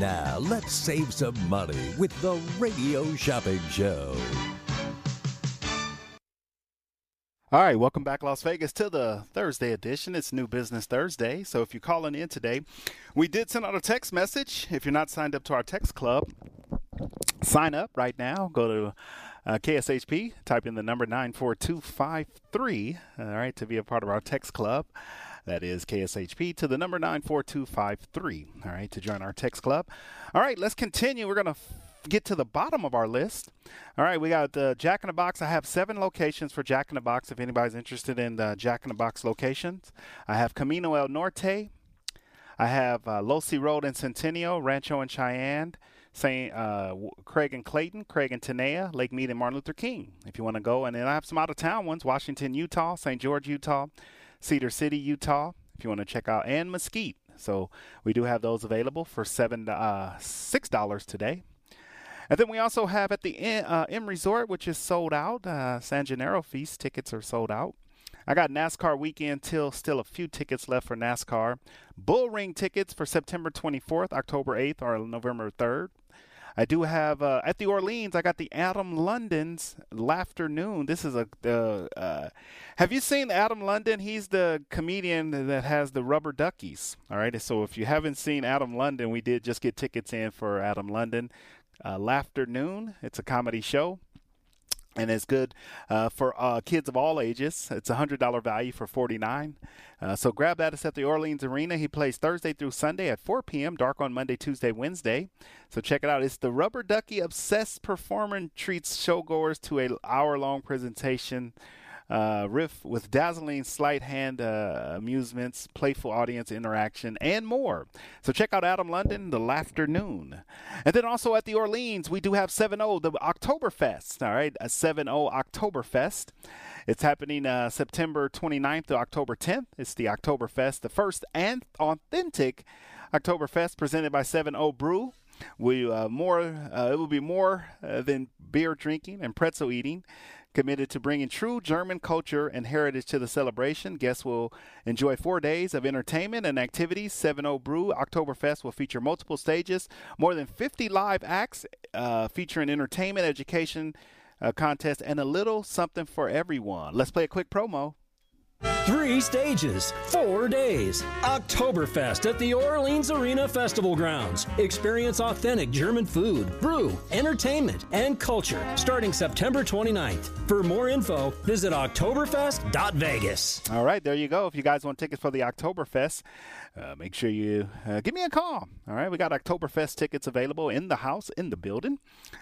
Now, let's save some money with the Radio Shopping Show. All right, welcome back, Las Vegas, to the Thursday edition. It's New Business Thursday. So if you're calling in today, we did send out a text message. If you're not signed up to our text club, sign up right now. Go to uh, KSHP, type in the number 94253, all right, to be a part of our text club. That is KSHP to the number 94253, all right, to join our text club. All right, let's continue. We're going to f- get to the bottom of our list. All right, we got uh, Jack in the Box. I have seven locations for Jack in the Box if anybody's interested in the Jack in the Box locations. I have Camino El Norte. I have uh, Losee Road in Centennial, Rancho and Cheyenne. St. Uh, Craig and Clayton, Craig and Tenaya, Lake Mead and Martin Luther King. If you want to go, and then I have some out of town ones: Washington, Utah, St. George, Utah, Cedar City, Utah. If you want to check out, and Mesquite. So we do have those available for seven, uh, six dollars today. And then we also have at the M, uh, M Resort, which is sold out. Uh, San Gennaro Feast tickets are sold out. I got NASCAR weekend till still a few tickets left for NASCAR. Bull Ring tickets for September 24th, October 8th, or November 3rd. I do have uh, at the Orleans. I got the Adam London's Laughternoon. This is a. Uh, uh, have you seen Adam London? He's the comedian that has the Rubber Duckies. All right. So if you haven't seen Adam London, we did just get tickets in for Adam London. Uh, Laughternoon. It's a comedy show and it's good uh, for uh, kids of all ages. It's a hundred dollar value for forty nine. Uh, so grab that. It's at the Orleans Arena. He plays Thursday through Sunday at 4 p.m. Dark on Monday, Tuesday, Wednesday. So check it out. It's the Rubber Ducky obsessed performer treats showgoers to a hour long presentation uh, riff with dazzling sleight hand uh, amusements, playful audience interaction, and more. So check out Adam London, The Laughternoon. And then also at the Orleans, we do have 7 0, the Oktoberfest. All right, a 7 0 Oktoberfest. It's happening uh, September 29th to October 10th. It's the Oktoberfest, the first and authentic Oktoberfest presented by 7 0 Brew. We uh, more. Uh, it will be more uh, than beer drinking and pretzel eating committed to bringing true German culture and heritage to the celebration. Guests will enjoy four days of entertainment and activities. 7 Brew Oktoberfest will feature multiple stages, more than 50 live acts uh, featuring entertainment, education, uh, contest, and a little something for everyone. Let's play a quick promo. Three stages, four days. Oktoberfest at the Orleans Arena Festival Grounds. Experience authentic German food, brew, entertainment, and culture starting September 29th. For more info, visit Oktoberfest.vegas. All right, there you go. If you guys want tickets for the Oktoberfest, uh, make sure you uh, give me a call. All right, we got Oktoberfest tickets available in the house, in the building.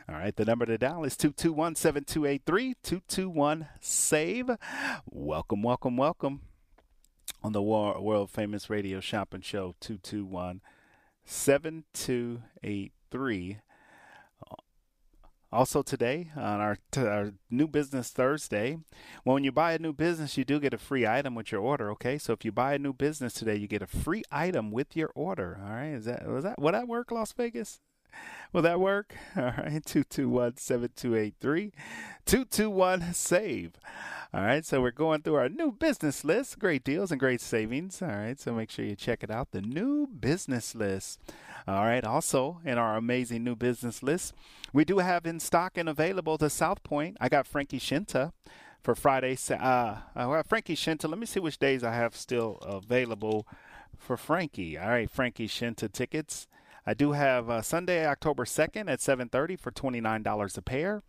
All right, the number to dial is 221 7283 221 SAVE. Welcome, welcome, welcome on the world famous radio shopping show 221 7283. Uh, also today on our, t- our new business Thursday, well, when you buy a new business, you do get a free item with your order. Okay, so if you buy a new business today, you get a free item with your order. All right, is that was that would that work, Las Vegas? Will that work? All right, 221 7283 221 SAVE. All right, so we're going through our new business list. Great deals and great savings. All right, so make sure you check it out. The new business list. All right, also in our amazing new business list, we do have in stock and available the South Point. I got Frankie Scinta for Friday. Uh, uh, Frankie Scinta. Let me see which days I have still available for Frankie. All right, Frankie Scinta tickets. I do have uh, Sunday, October 2nd at 7:30 for $29 a pair.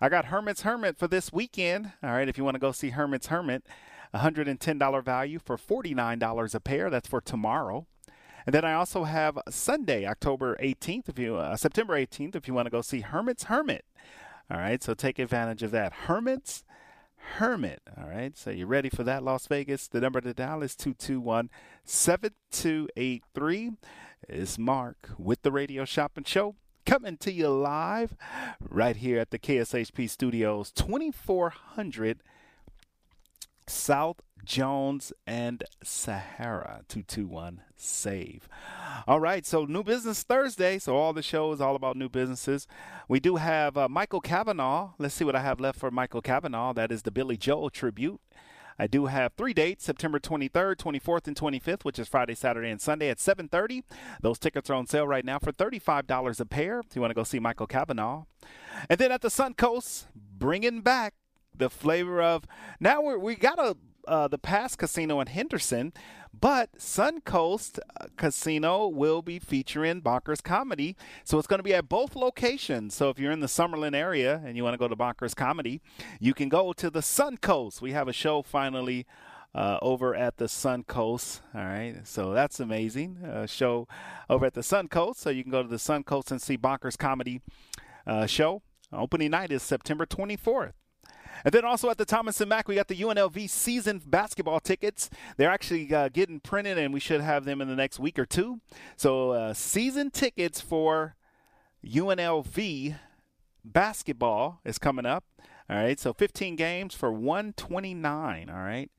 I got Hermit's Hermit for this weekend. All right, if you want to go see Hermit's Hermit, $110 value for $49 a pair. That's for tomorrow. And then I also have Sunday, October 18th, if you uh, September 18th, if you want to go see Hermit's Hermit. All right, so take advantage of that. Hermit's Hermit. All right, so you ready for that, Las Vegas? The number to dial is 221 7283. It's Mark with the Radio Shopping Show coming to you live right here at the KSHP Studios, 2400 South Jones and Sahara 221 save. All right, so new business Thursday. So all the show is all about new businesses. We do have uh, Michael Cavanaugh. Let's see what I have left for Michael Cavanaugh. That is the Billy Joel tribute. I do have three dates: September 23rd, 24th, and 25th, which is Friday, Saturday, and Sunday at 7:30. Those tickets are on sale right now for $35 a pair. If you want to go see Michael Cavanaugh, and then at the Suncoast, bringing back the flavor of now we we got a uh, the Pass Casino in Henderson, but Suncoast uh, Casino will be featuring Bonkers Comedy. So it's going to be at both locations. So if you're in the Summerlin area and you want to go to Bonkers Comedy, you can go to the Suncoast. We have a show finally. Uh, over at the Suncoast. All right, so that's amazing. Uh, show over at the Suncoast, so you can go to the Suncoast and see Bonkers Comedy uh, show. Opening night is September 24th. And then also at the Thomas and Mack, we got the UNLV season basketball tickets. They're actually uh, getting printed, and we should have them in the next week or two. So uh, season tickets for UNLV basketball is coming up. All right, so 15 games for 129. All right,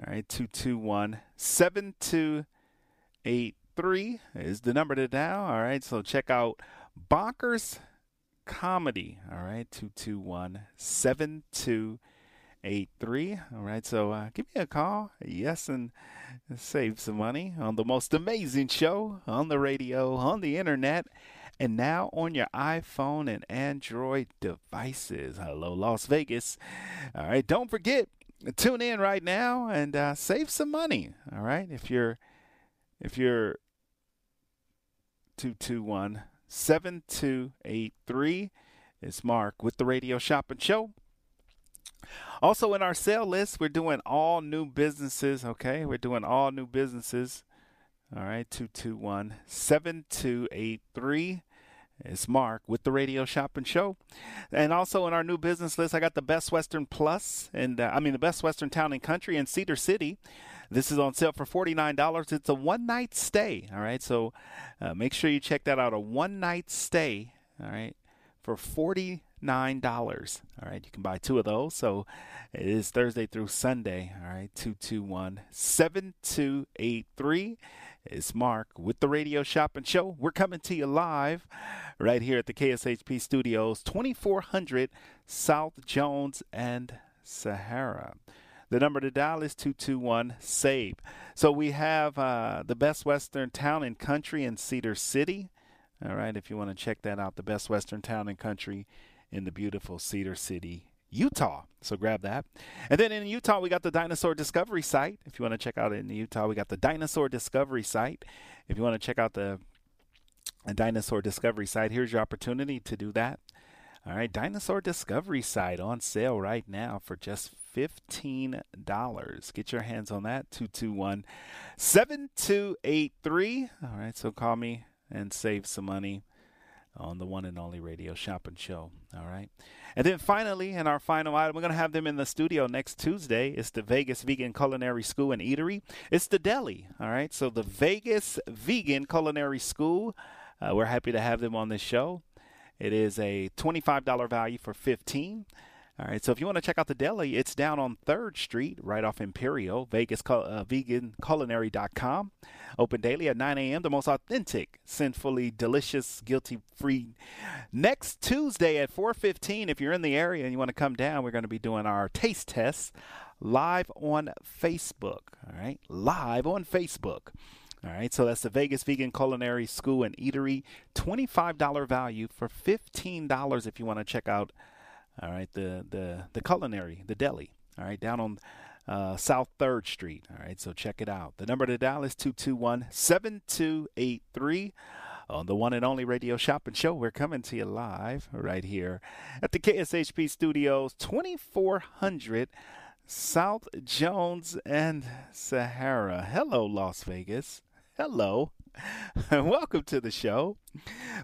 all right, 221 7283 is the number to dial. All right, so check out Bonkers comedy. All right, 221 7283. All right, so uh, give me a call. Yes, and save some money on the most amazing show on the radio, on the internet, and now on your iPhone and Android devices. Hello, Las Vegas. All right, don't forget. Tune in right now and uh, save some money. All right, if you're if you're two two one 7283. It's Mark with the Radio Shopping Show. Also, in our sale list, we're doing all new businesses. Okay, we're doing all new businesses. All right, 221 7283. It's Mark with the Radio Shopping Show. And also in our new business list, I got the Best Western Plus, and uh, I mean the Best Western Town and Country in Cedar City. This is on sale for $49. It's a one night stay. All right. So uh, make sure you check that out. A one night stay. All right. For $49. All right. You can buy two of those. So it is Thursday through Sunday. All right. 221 7283 is Mark with the Radio Shopping Show. We're coming to you live right here at the KSHP Studios, 2400 South Jones and Sahara. The number to dial is 221 SAVE. So we have uh, the Best Western Town and Country in Cedar City. All right, if you want to check that out, the Best Western Town and Country in the beautiful Cedar City, Utah. So grab that. And then in Utah, we got the Dinosaur Discovery site. If you want to check out in Utah, we got the Dinosaur Discovery site. If you want to check out the Dinosaur Discovery site, here's your opportunity to do that. All right, Dinosaur Discovery site on sale right now for just $15. Get your hands on that. 221 7283. All right, so call me and save some money on the one and only radio shopping show. All right. And then finally, in our final item, we're going to have them in the studio next Tuesday. It's the Vegas Vegan Culinary School and Eatery. It's the deli. All right. So the Vegas Vegan Culinary School, uh, we're happy to have them on this show. It is a $25 value for 15 All right, so if you want to check out the deli, it's down on 3rd Street, right off Imperial, Vegas, uh, veganculinary.com. Open daily at 9 a.m. The most authentic, sinfully delicious, guilty-free. Next Tuesday at 4:15, if you're in the area and you want to come down, we're going to be doing our taste tests live on Facebook. All right, live on Facebook. All right, so that's the Vegas Vegan Culinary School and Eatery. $25 value for $15 if you want to check out all right, the the the culinary, the deli. All right, down on uh, South Third Street. All right, so check it out. The number to dial is 221-7283 on the one and only radio shopping show. We're coming to you live right here at the KSHP Studios, 2400 South Jones and Sahara. Hello, Las Vegas. Hello. Welcome to the show.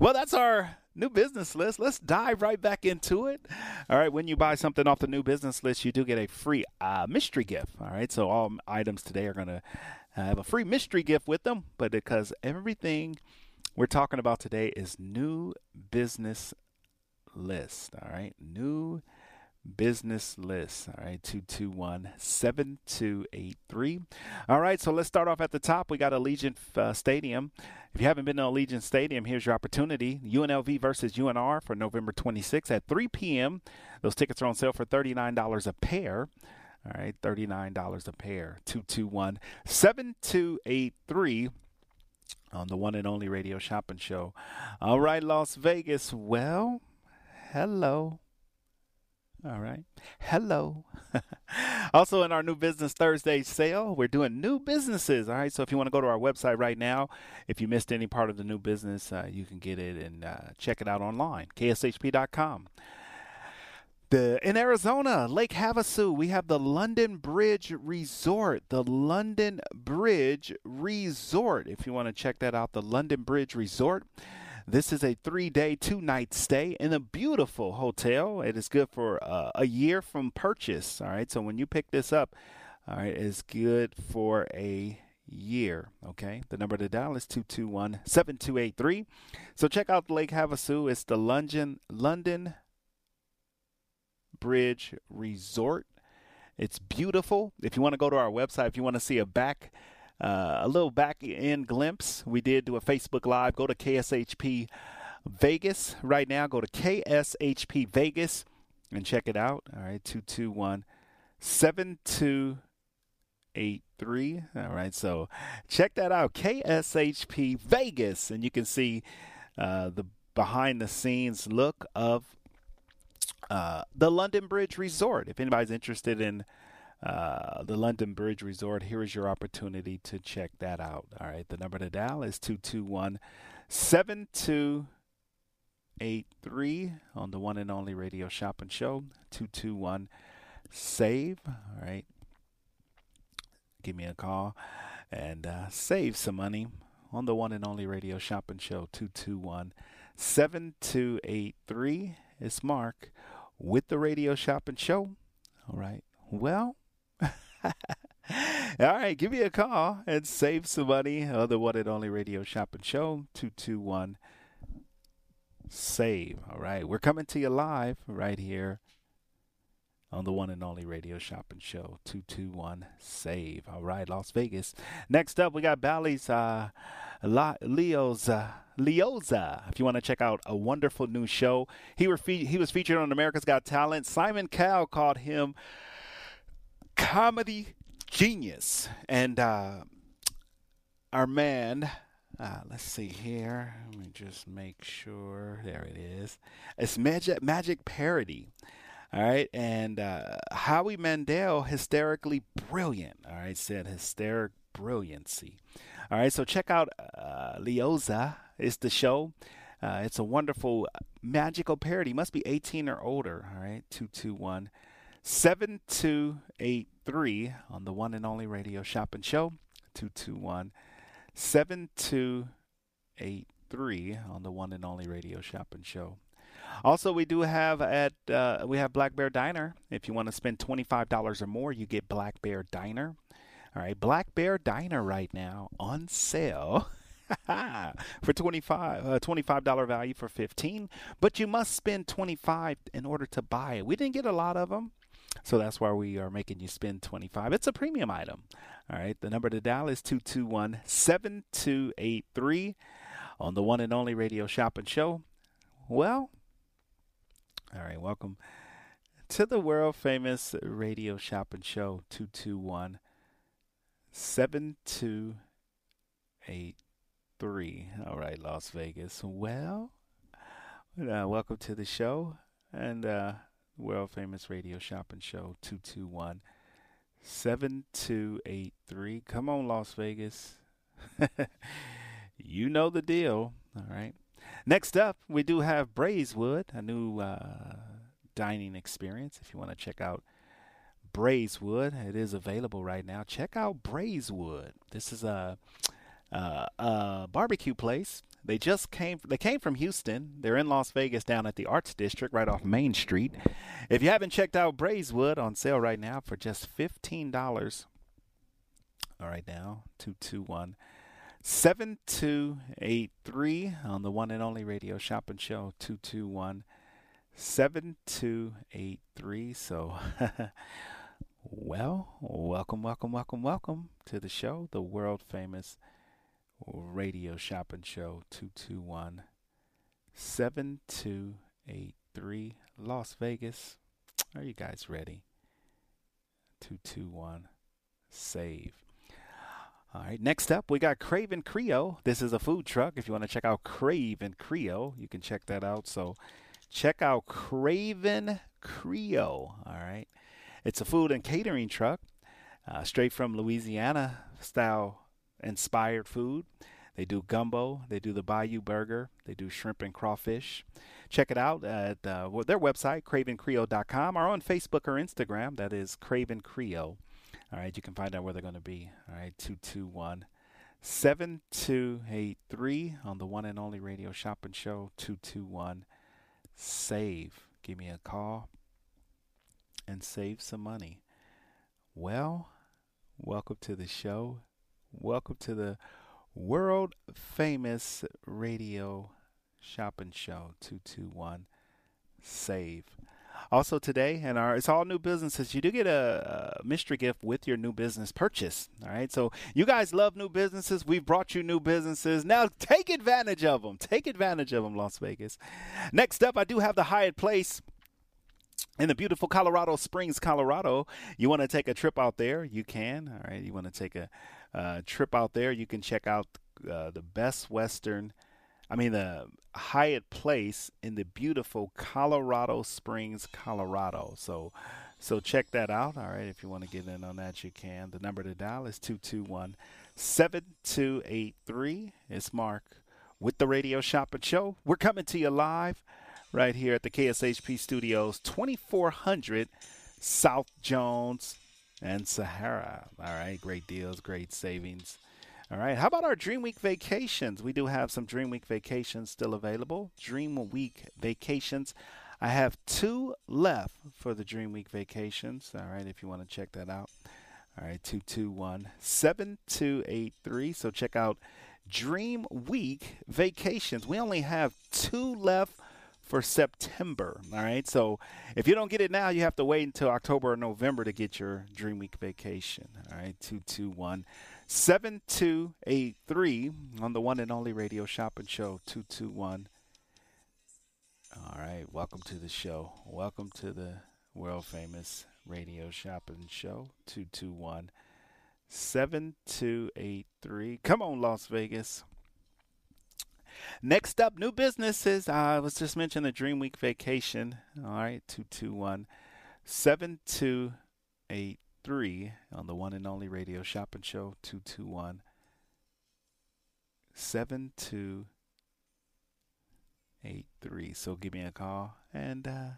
Well, that's our new business list. Let's dive right back into it. All right, when you buy something off the new business list, you do get a free uh, mystery gift. All right, so all items today are going to have a free mystery gift with them, but because everything we're talking about today is new business list. All right, new business list. All right, 221 7283. All right, so let's start off at the top. We got Allegiant uh, Stadium. If you haven't been to Allegiant Stadium, here's your opportunity UNLV versus UNR for November 26th at 3 p.m. Those tickets are on sale for $39 a pair. All right, $39 a pair. 221 7283 on the one and only radio shopping show. All right, Las Vegas. Well, hello. All right. Hello. also, in our new business Thursday sale, we're doing new businesses. All right. So, if you want to go to our website right now, if you missed any part of the new business, uh, you can get it and uh, check it out online. KSHP.com. The, in Arizona, Lake Havasu, we have the London Bridge Resort. The London Bridge Resort. If you want to check that out, the London Bridge Resort. This is a three day, two night stay in a beautiful hotel. It is good for uh, a year from purchase. All right. So when you pick this up, all right, it's good for a year. Okay. The number to dial is 221 7283. So check out Lake Havasu. It's the London, London Bridge Resort. It's beautiful. If you want to go to our website, if you want to see a back uh, a little back end glimpse. We did do a Facebook Live. Go to KSHP Vegas right now. Go to KSHP Vegas and check it out. All right, 221 7283. All right, so check that out. KSHP Vegas. And you can see uh, the behind the scenes look of uh, the London Bridge Resort. If anybody's interested in uh, the London Bridge Resort. Here is your opportunity to check that out. All right, the number to dial is 221 7283 on the one and only radio shopping show. 221 SAVE. All right, give me a call and uh, save some money on the one and only radio shopping show. 221 7283. It's Mark with the radio shopping show. All right. Well, all right, give me a call and save some money on the one and only radio shopping show 221 save. All right, we're coming to you live right here on the one and only radio shopping show 221 save. All right, Las Vegas. Next up, we got Bally's uh, La- Leo's. Uh, Leoza. If you want to check out a wonderful new show, he fe- he was featured on America's Got Talent. Simon Cowell called him comedy genius. And uh, our man, uh, let's see here. Let me just make sure. There it is. It's Magic, Magic Parody. All right. And uh, Howie Mandel, hysterically brilliant. All right. Said hysteric brilliancy. All right. So check out uh, Leoza is the show. Uh, it's a wonderful magical parody. Must be 18 or older. All right. 221 7283 on the one and only radio shopping show 221 7283 on the one and only radio shopping show. Also we do have at uh, we have black bear diner. If you want to spend $25 or more you get black bear diner. All right black bear diner right now on sale for 25 uh, $25 value for 15 but you must spend 25 in order to buy it. We didn't get a lot of them so that's why we are making you spend 25 it's a premium item. All right. The number to dial is 221-7283 on the one and only radio shopping show. Well all right. Welcome to the world famous radio shopping show 221 7283. All right, Las Vegas. Well, uh, welcome to the show. And uh, world famous radio shopping show 221 7283. Come on, Las Vegas. you know the deal. All right. Next up, we do have Braeswood, a new uh, dining experience. If you want to check out Braeswood. It is available right now. Check out Braeswood. This is a, a, a barbecue place. They just came. They came from Houston. They're in Las Vegas, down at the Arts District, right off Main Street. If you haven't checked out Braeswood, on sale right now for just fifteen dollars. All right, now two two one. 7283 on the one and only radio shopping show 221 7283 so Well, welcome, welcome, welcome, welcome to the show, the world famous radio shopping show 221 7283 Las Vegas. Are you guys ready? 221 save. All right, next up, we got Craven Creole. This is a food truck. If you want to check out Craven Creole, you can check that out. So check out Craven Creole. All right. It's a food and catering truck, uh, straight from Louisiana style inspired food. They do gumbo, they do the Bayou Burger, they do shrimp and crawfish. Check it out at uh, their website, cravencreole.com, or on Facebook or Instagram. That is Craven Creole. All right, you can find out where they're going to be. All right, 221 7283 on the one and only radio shopping show, 221 SAVE. Give me a call and save some money. Well, welcome to the show. Welcome to the world famous radio shopping show 221 Save. Also today, and our it's all new businesses. You do get a, a, mystery gift with your new business purchase. All right, so you guys love new businesses. We've brought you new businesses. Now take advantage of them. Take advantage of them, Las Vegas. Next up, I do have the Hyatt Place in the beautiful Colorado Springs, Colorado, you want to take a trip out there, you can. All right, you want to take a uh, trip out there, you can check out uh, the Best Western, I mean, the Hyatt Place in the beautiful Colorado Springs, Colorado. So, so check that out. All right, if you want to get in on that, you can. The number to dial is 221 7283. It's Mark with the Radio Shopping Show. We're coming to you live right here at the KSHP Studios, 2400 South Jones and Sahara. All right, great deals, great savings. All right, how about our Dream Week vacations? We do have some Dream Week vacations still available. Dream Week vacations. I have two left for the Dream Week vacations. All right, if you want to check that out. All right, 221 7283. So check out Dream Week vacations. We only have two left for September. All right. So if you don't get it now, you have to wait until October or November to get your Dream Week vacation. All right. 221 7283 on the one and only radio shopping show. 221. All right. Welcome to the show. Welcome to the world famous radio shopping show. 221 7283. Come on, Las Vegas. Next up, new businesses. I was just mentioning the Dream Week vacation. All right, 221 7283 on the one and only radio shopping show. 221 7283. So give me a call and uh,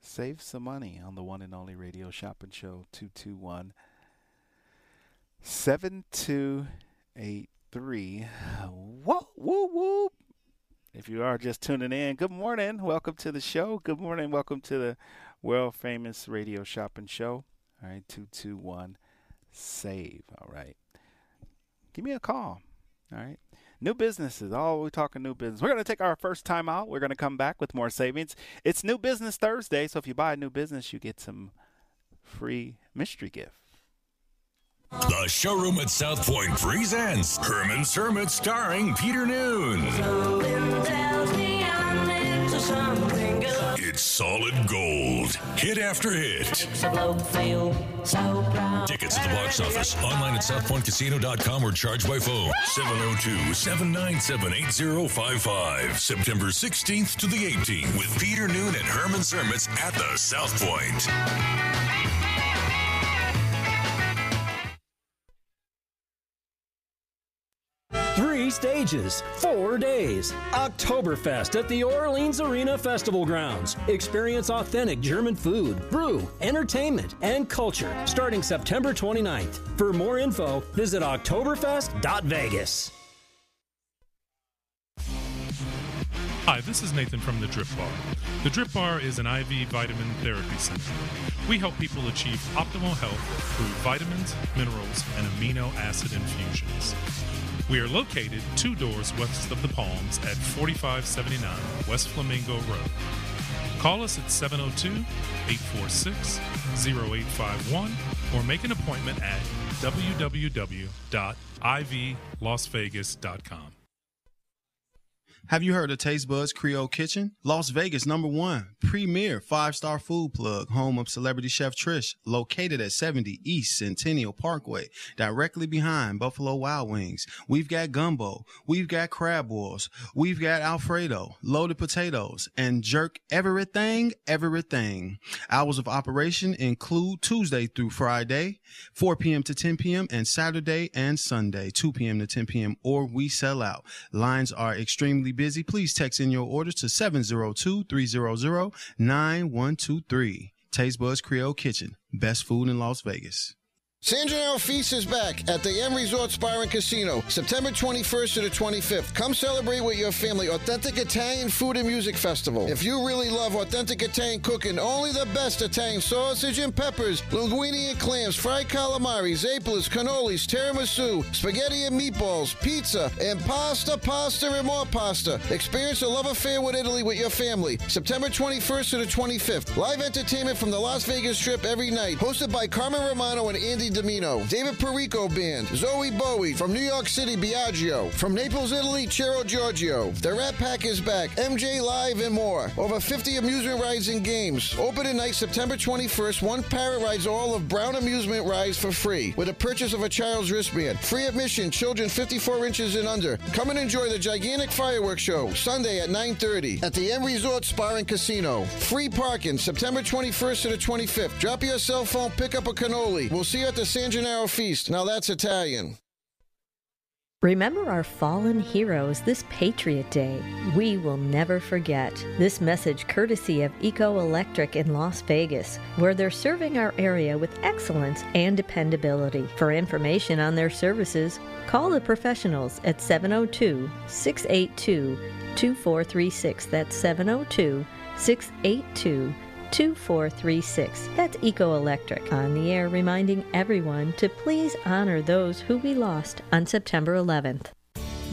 save some money on the one and only radio shopping show. 221 7283 three. Whoa, woo, woo. If you are just tuning in, good morning. Welcome to the show. Good morning. Welcome to the world famous radio shopping show. All right, 221 save. All right. give me a call. All right. New businesses. Oh, we're talking new business. We're going to take our first time out. We're going to come back with more savings. It's New Business Thursday, so if you buy a new business, you get some free mystery gift. The showroom at South Point presents Herman's Hermit starring Peter Noone. It's solid gold. Hit after hit. Tickets at the box office, online at southpointcasino.com or charged by phone. 702 797 8055. September 16th to the 18th with Peter Noone and Herman's Hermits at the South Point. Three stages, four days. Oktoberfest at the Orleans Arena Festival Grounds. Experience authentic German food, brew, entertainment, and culture starting September 29th. For more info, visit Oktoberfest.vegas. Hi, this is Nathan from the Drip Bar. The Drip Bar is an IV vitamin therapy center. We help people achieve optimal health through vitamins, minerals, and amino acid infusions. We are located two doors west of the Palms at 4579 West Flamingo Road. Call us at 702 846 0851 or make an appointment at www.ivlasvegas.com. Have you heard of Taste Buds Creole Kitchen? Las Vegas number one, premier five-star food plug, home of celebrity chef Trish, located at 70 East Centennial Parkway, directly behind Buffalo Wild Wings. We've got gumbo, we've got crab balls, we've got Alfredo, loaded potatoes, and jerk everything, everything. Hours of operation include Tuesday through Friday, 4 p.m. to 10 p.m., and Saturday and Sunday, 2 p.m. to 10 p.m., or we sell out. Lines are extremely busy, please text in your orders to 702-300-9123. Taste Buds Creole Kitchen. Best food in Las Vegas. San Gennaro Feast is back at the M Resort Spa and Casino, September 21st to the 25th. Come celebrate with your family authentic Italian food and music festival. If you really love authentic Italian cooking, only the best Italian sausage and peppers, linguine and clams, fried calamari, zapalas, cannolis, tiramisu, spaghetti and meatballs, pizza, and pasta, pasta, and more pasta. Experience a love affair with Italy with your family. September 21st to the 25th. Live entertainment from the Las Vegas Strip every night, hosted by Carmen Romano and Andy Domino, David Perrico Band, Zoe Bowie from New York City, Biagio, from Naples, Italy, Ciro Giorgio. The Rat Pack is back, MJ Live, and more. Over 50 amusement rides and games. Open tonight, September 21st. One parrot rides all of Brown Amusement rides for free with a purchase of a child's wristband. Free admission, children 54 inches and under. Come and enjoy the gigantic fireworks show Sunday at 9:30 at the M Resort Spa and Casino. Free parking, September 21st to the 25th. Drop your cell phone, pick up a cannoli. We'll see you at the San Gennaro Feast. Now that's Italian. Remember our fallen heroes this Patriot Day. We will never forget. This message courtesy of Eco Electric in Las Vegas, where they're serving our area with excellence and dependability. For information on their services, call the professionals at 702 682 2436. That's 702 682 2436. That's Eco Electric on the air reminding everyone to please honor those who we lost on September 11th.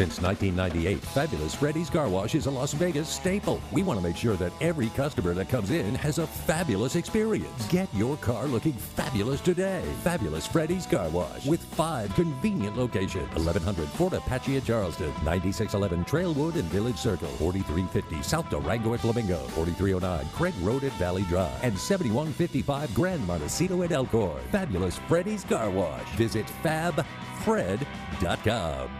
Since 1998, Fabulous Freddy's Car Wash is a Las Vegas staple. We want to make sure that every customer that comes in has a fabulous experience. Get your car looking fabulous today. Fabulous Freddy's Car Wash with five convenient locations 1100 Fort Apache at Charleston, 9611 Trailwood and Village Circle, 4350 South Durango at Flamingo, 4309 Craig Road at Valley Drive, and 7155 Grand Montecito at Elkhorn. Fabulous Freddy's Car Wash. Visit fabfred.com.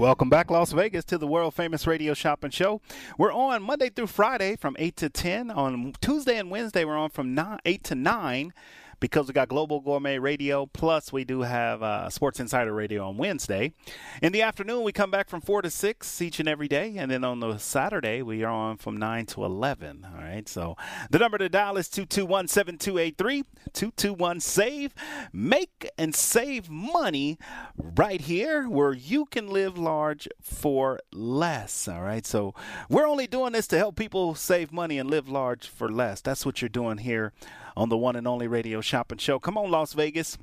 Welcome back, Las Vegas, to the world famous radio shopping show. We're on Monday through Friday from 8 to 10. On Tuesday and Wednesday, we're on from 9, 8 to 9 because we got Global Gourmet Radio. Plus, we do have uh, Sports Insider Radio on Wednesday. In the afternoon, we come back from 4 to 6 each and every day. And then on the Saturday, we are on from 9 to 11. All right. So the number to dial is 221 7283 221 SAVE. Make and save money right here where you can live large for less. All right. So we're only doing this to help people save money and live large for less. That's what you're doing here on the one and only radio shopping show. Come on, Las Vegas.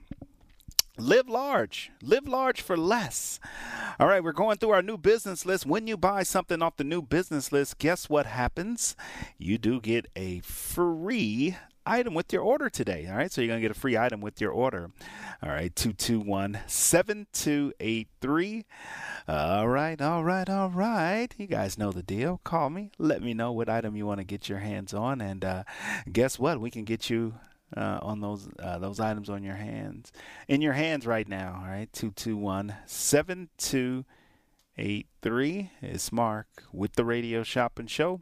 Live large. Live large for less. All right, we're going through our new business list. When you buy something off the new business list, guess what happens? You do get a free item with your order today. All right, so you're going to get a free item with your order. All right, 221 7283. All right, all right, all right. You guys know the deal. Call me. Let me know what item you want to get your hands on. And uh, guess what? We can get you uh, on those uh, those items on your hands in your hands right now. All right, two two one seven two eight three is Mark with the Radio Shopping Show.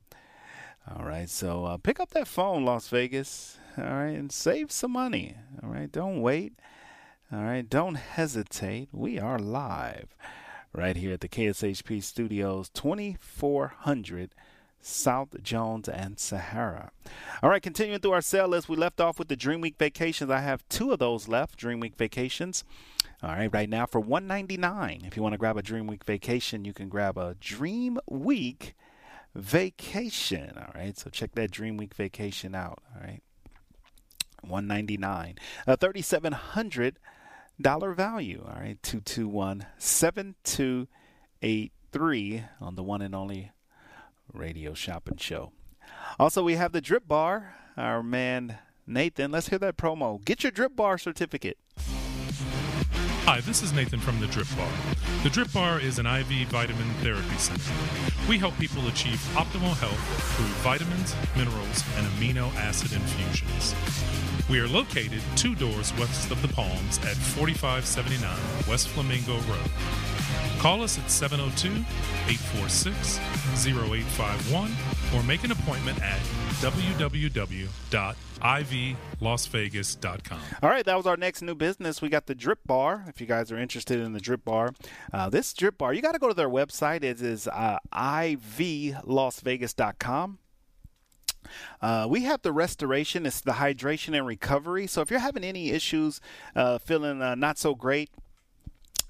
All right, so uh, pick up that phone, Las Vegas. All right, and save some money. All right, don't wait. All right, don't hesitate. We are live right here at the KSHP Studios, 2400 South Jones and Sahara. All right, continuing through our sale list, we left off with the Dream Week vacations. I have two of those left, Dream Week vacations. All right, right now for 199. If you want to grab a Dream Week vacation, you can grab a Dream Week vacation. All right, so check that Dream Week vacation out. All right, 199. A 3700 dollar value. All right, 221 7283 on the one and only radio shopping show. Also, we have the Drip Bar. Our man Nathan, let's hear that promo. Get your Drip Bar certificate. Hi, this is Nathan from the Drip Bar. The Drip Bar is an IV vitamin therapy center. We help people achieve optimal health through vitamins, minerals, and amino acid infusions. We are located two doors west of the Palms at 4579 West Flamingo Road. Call us at 702 846 0851 or make an appointment at www.ivlasvegas.com. All right, that was our next new business. We got the Drip Bar. If you guys are interested in the Drip Bar, uh, this Drip Bar, you got to go to their website. It is uh, ivlasvegas.com. Uh, we have the restoration. It's the hydration and recovery. So if you're having any issues, uh, feeling uh, not so great,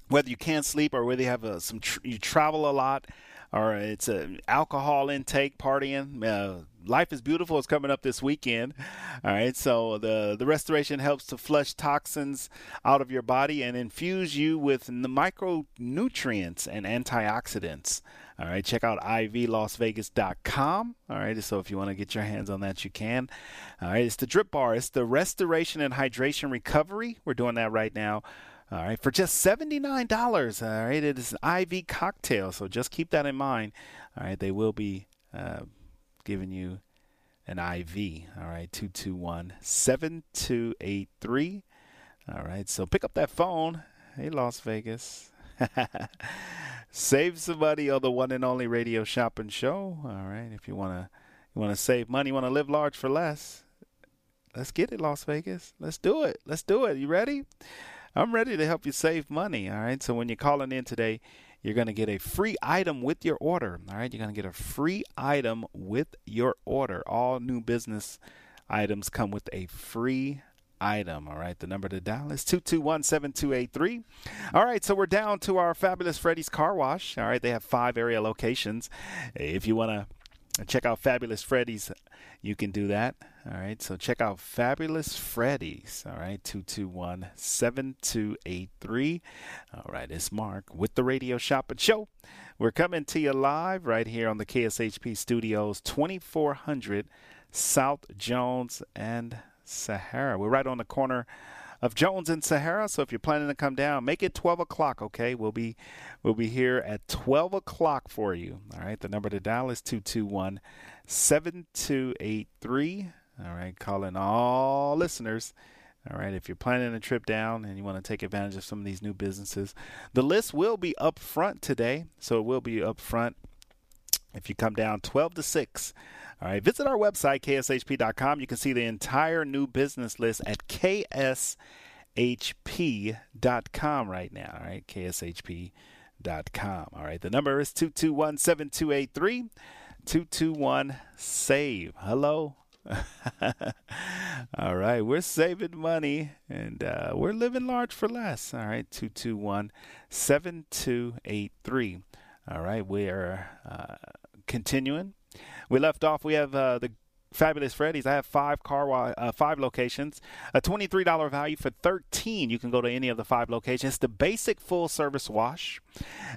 whether you can't sleep or whether you have a, some tr- you travel a lot, or it's a alcohol intake, partying. Life is Beautiful is coming up this weekend. All right, so the the restoration helps to flush toxins out of your body and infuse you with the micronutrients and antioxidants. All right, check out ivlasvegas.com. All right, so if you want to get your hands on that, you can. All right, it's the Drip Bar. It's the restoration and hydration recovery. We're doing that right now. All right, for just $79. All right, it is an IV cocktail, so just keep that in mind. All right, they will be uh, giving you an IV. All right, 221 7283. All right, so pick up that phone. Hey, Las Vegas. save some money on the one and only radio shopping show. All right, if you wanna you wanna save money, you wanna live large for less. Let's get it, Las Vegas. Let's do it. Let's do it. You ready? I'm ready to help you save money. All right. So when you're calling in today, you're going to get a free item with your order. All right. You're going to get a free item with your order. All new business items come with a free item. All right. The number to dial is 221 7283. All right. So we're down to our fabulous Freddy's Car Wash. All right. They have five area locations. If you want to check out Fabulous Freddy's, you can do that. All right, so check out Fabulous Freddy's. All right, 221 7283. All right, it's Mark with the Radio Shopping Show. We're coming to you live right here on the KSHP Studios, 2400 South Jones and Sahara. We're right on the corner of Jones and Sahara. So if you're planning to come down, make it 12 o'clock. Okay, we'll be we'll be here at 12 o'clock for you. All right, the number to dial is 221 7283. All right, calling all listeners. All right, if you're planning a trip down and you want to take advantage of some of these new businesses, the list will be up front today. So it will be up front if you come down 12 to 6. All right, visit our website, kshp.com. You can see the entire new business list at kshp.com right now. All right, kshp.com. All right, the number is 221 7283 221 SAVE. Hello. All right, we're saving money and uh, we're living large for less. All right, 221 7283. All right, we are uh, continuing. We left off, we have uh, the Fabulous Freddy's. I have five car uh, five locations, a twenty-three dollar value for thirteen. You can go to any of the five locations. It's The basic full service wash,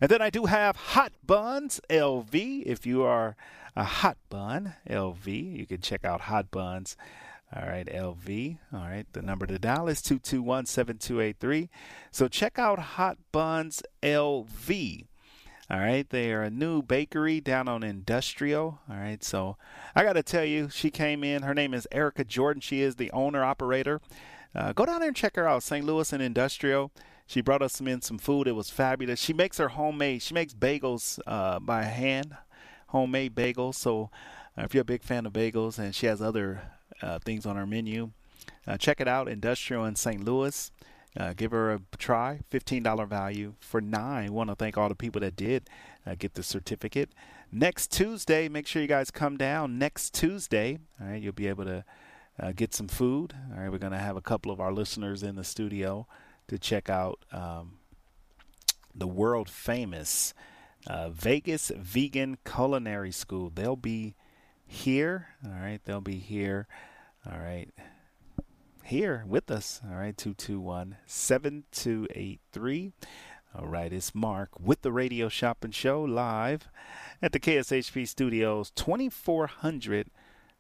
and then I do have Hot Buns LV. If you are a Hot Bun LV, you can check out Hot Buns. All right, LV. All right, the number to dial is 221 7283. So check out Hot Buns LV. All right, they are a new bakery down on Industrial. All right, so I got to tell you, she came in. Her name is Erica Jordan. She is the owner operator. Uh, go down there and check her out, St. Louis and Industrial. She brought us some in some food. It was fabulous. She makes her homemade. She makes bagels uh, by hand, homemade bagels. So uh, if you're a big fan of bagels, and she has other uh, things on her menu, uh, check it out. Industrial in St. Louis. Uh, give her a try. $15 value for nine. Want to thank all the people that did uh, get the certificate. Next Tuesday, make sure you guys come down next Tuesday. All right, you'll be able to uh, get some food. All right, we're going to have a couple of our listeners in the studio to check out um, the world famous uh, Vegas Vegan Culinary School. They'll be here. All right, they'll be here. All right, here with us. All right, 221 7283. All right, it's Mark with the Radio Shopping Show live at the KSHP Studios, 2400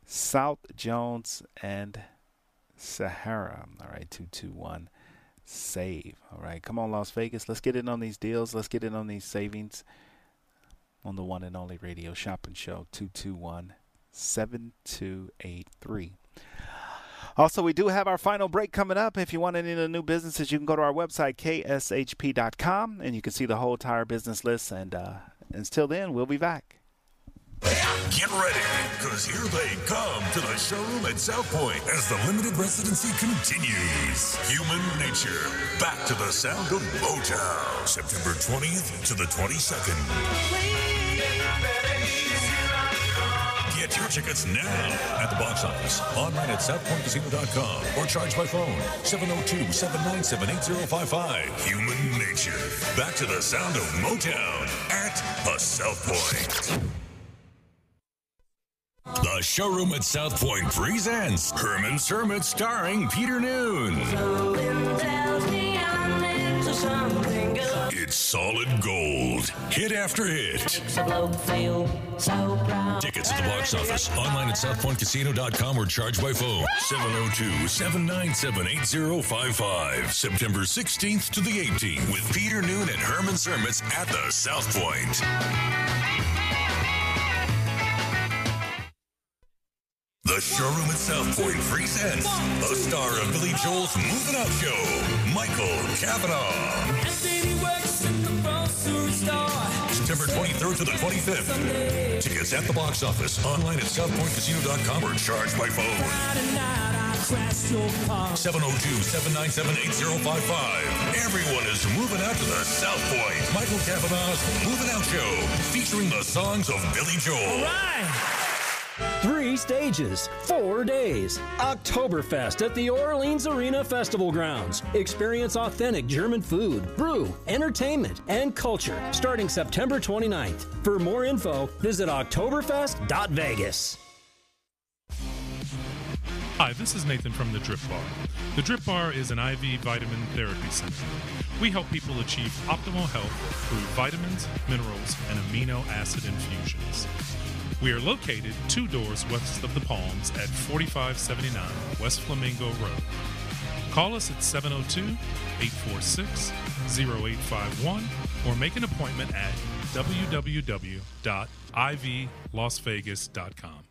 South Jones and Sahara. All right, 221 save. All right, come on, Las Vegas. Let's get in on these deals. Let's get in on these savings on the one and only Radio Shopping Show, 221 7283. Also, we do have our final break coming up. If you want any of the new businesses, you can go to our website, kshp.com, and you can see the whole entire business list. And uh, until then, we'll be back. Get ready, because here they come to the showroom at South Point as the limited residency continues. Human Nature, back to the sound of Motown, September 20th to the 22nd. Get your tickets now at the box office, online at southpointcasino.com, or charge by phone 702 797 8055. Human Nature, back to the sound of Motown at the South Point. The showroom at South Point presents Herman's Hermit starring Peter Noone. It's solid gold. Hit after hit. Tickets at the box office, online at southpointcasino.com or charge by phone 702 797 8055. September 16th to the 18th with Peter Noone and Herman's Hermits at the South Point. The showroom at South Point presents the star of Billy Joel's Moving Out Show, Michael Cavanaugh. September 23rd to the 25th. Tickets at the box office, online at southpointcasino.com or charged by phone. 702-797-8055. Everyone is moving out to the South Point. Michael Cavanaugh's Moving Out Show, featuring the songs of Billy Joel. Three stages, four days. Oktoberfest at the Orleans Arena Festival Grounds. Experience authentic German food, brew, entertainment, and culture starting September 29th. For more info, visit Oktoberfest.vegas. Hi, this is Nathan from the Drip Bar. The Drip Bar is an IV vitamin therapy center. We help people achieve optimal health through vitamins, minerals, and amino acid infusions. We are located two doors west of the Palms at 4579 West Flamingo Road. Call us at 702 846 0851 or make an appointment at www.ivlasvegas.com.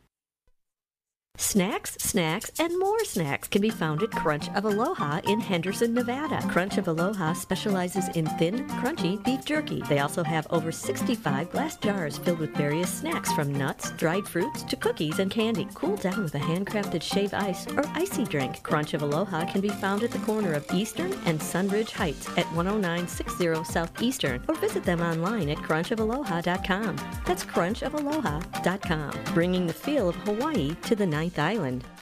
Snacks, snacks, and more snacks can be found at Crunch of Aloha in Henderson, Nevada. Crunch of Aloha specializes in thin, crunchy beef jerky. They also have over 65 glass jars filled with various snacks from nuts, dried fruits, to cookies and candy. Cool down with a handcrafted shave ice or icy drink. Crunch of Aloha can be found at the corner of Eastern and Sunridge Heights at 10960 Southeastern or visit them online at crunchofaloha.com. That's crunchofaloha.com, bringing the feel of Hawaii to the ninth Island.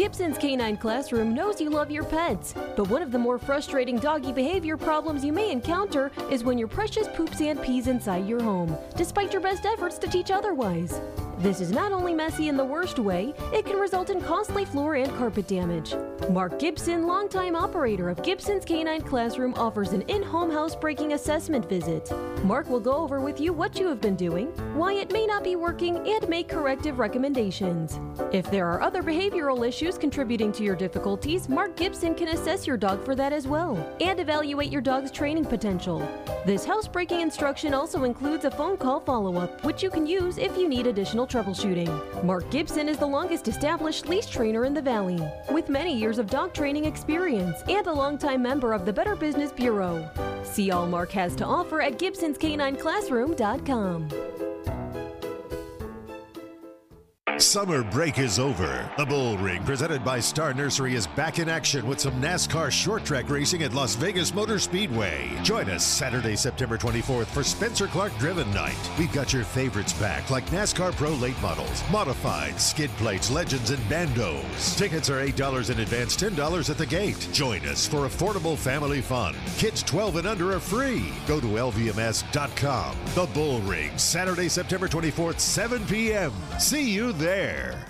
Gibson's Canine Classroom knows you love your pets, but one of the more frustrating doggy behavior problems you may encounter is when your precious poops and pees inside your home, despite your best efforts to teach otherwise. This is not only messy in the worst way, it can result in costly floor and carpet damage. Mark Gibson, longtime operator of Gibson's Canine Classroom, offers an in home housebreaking assessment visit. Mark will go over with you what you have been doing, why it may not be working, and make corrective recommendations. If there are other behavioral issues contributing to your difficulties, Mark Gibson can assess your dog for that as well and evaluate your dog's training potential. This housebreaking instruction also includes a phone call follow up, which you can use if you need additional troubleshooting. Mark Gibson is the longest established leash trainer in the Valley, with many years of dog training experience and a longtime member of the Better Business Bureau. See all Mark has to offer at Gibson'sCanineClassroom.com. Summer break is over. The Bull Ring, presented by Star Nursery, is back in action with some NASCAR short track racing at Las Vegas Motor Speedway. Join us Saturday, September 24th for Spencer Clark Driven Night. We've got your favorites back, like NASCAR Pro late models, modified, skid plates, legends, and bandos. Tickets are $8 in advance, $10 at the gate. Join us for affordable family fun. Kids 12 and under are free. Go to LVMS.com. The Bull Ring, Saturday, September 24th, 7 p.m. See you there there.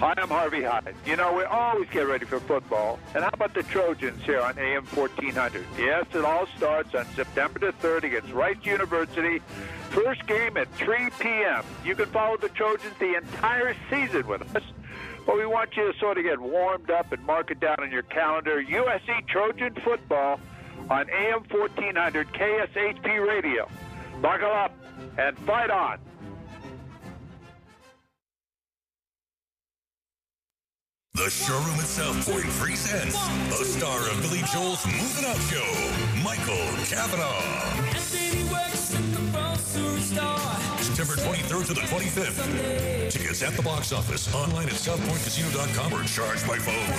Hi, I'm Harvey Hyde. You know, we always get ready for football. And how about the Trojans here on AM 1400? Yes, it all starts on September the 3rd against Rice University. First game at 3 p.m. You can follow the Trojans the entire season with us. But we want you to sort of get warmed up and mark it down on your calendar. USC Trojan football on AM 1400 KSHP radio. Buckle up and fight on. The showroom at South Point presents the star of Billy Joel's Moving Out Show, Michael Cavanaugh. September 23rd to the 25th. Tickets at the box office, online at southpointcasino.com or charged by phone.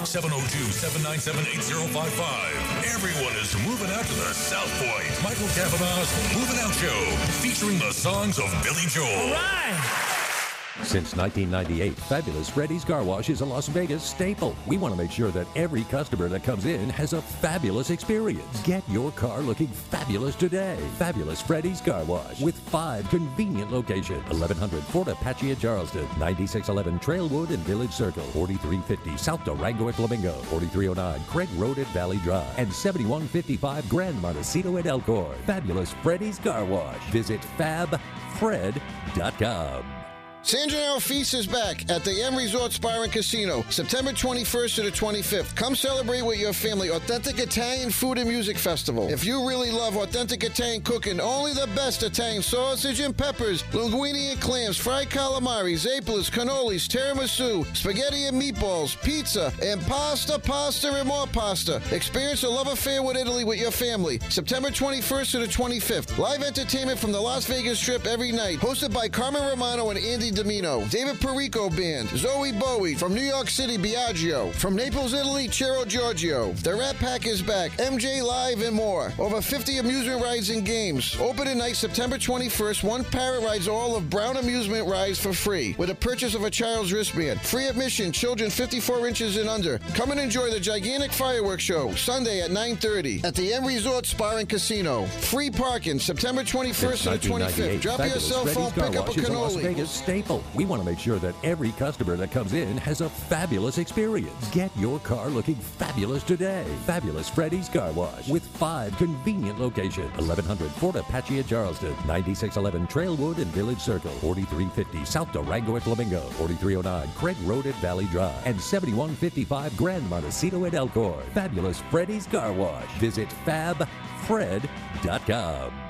702-797-8055. Everyone is moving out to the South Point. Michael Cavanaugh's Moving Out Show, featuring the songs of Billy Joel. Since 1998, Fabulous Freddy's Car Wash is a Las Vegas staple. We want to make sure that every customer that comes in has a fabulous experience. Get your car looking fabulous today. Fabulous Freddy's Car Wash with five convenient locations 1100 Fort Apache at Charleston, 9611 Trailwood and Village Circle, 4350 South Durango at Flamingo, 4309 Craig Road at Valley Drive, and 7155 Grand Montecito at Elkhorn. Fabulous Freddy's Car Wash. Visit fabfred.com. San Gennaro Feast is back at the M Resort Spa and Casino, September 21st to the 25th. Come celebrate with your family authentic Italian food and music festival. If you really love authentic Italian cooking, only the best Italian sausage and peppers, linguine and clams, fried calamari, zapalas, cannolis, tiramisu, spaghetti and meatballs, pizza, and pasta, pasta, and more pasta. Experience a love affair with Italy with your family. September 21st to the 25th. Live entertainment from the Las Vegas Strip every night, hosted by Carmen Romano and Andy Domino, David Perrico Band, Zoe Bowie from New York City, Biagio, from Naples, Italy, Ciro Giorgio. The Rat Pack is back, MJ Live, and more. Over 50 amusement rides and games. Open tonight, September 21st. One parrot rides all of Brown amusement rides for free with a purchase of a child's wristband. Free admission, children 54 inches and under. Come and enjoy the gigantic fireworks show Sunday at 9:30 at the M Resort Spa and Casino. Free parking, September 21st to the 25th. Drop your cell phone, pick up a cannoli. We want to make sure that every customer that comes in has a fabulous experience. Get your car looking fabulous today. Fabulous Freddy's Car Wash with five convenient locations 1100 Fort Apache at Charleston, 9611 Trailwood and Village Circle, 4350 South Durango at Flamingo, 4309 Craig Road at Valley Drive, and 7155 Grand Montecito at Elkhorn. Fabulous Freddy's Car Wash. Visit fabfred.com.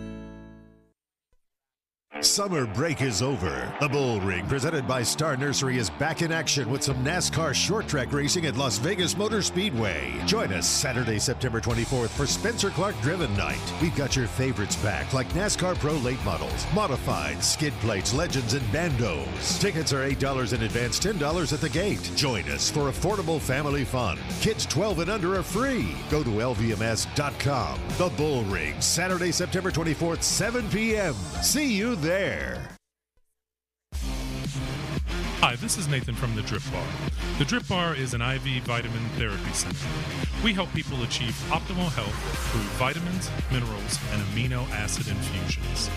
Summer break is over. The Bull Ring, presented by Star Nursery, is back in action with some NASCAR short track racing at Las Vegas Motor Speedway. Join us Saturday, September 24th for Spencer Clark Driven Night. We've got your favorites back, like NASCAR Pro late models, modified, skid plates, legends, and bandos. Tickets are $8 in advance, $10 at the gate. Join us for affordable family fun. Kids 12 and under are free. Go to LVMS.com. The Bull Ring, Saturday, September 24th, 7 p.m. See you there there. Hi, this is Nathan from the Drip Bar. The Drip Bar is an IV vitamin therapy center. We help people achieve optimal health through vitamins, minerals, and amino acid infusions.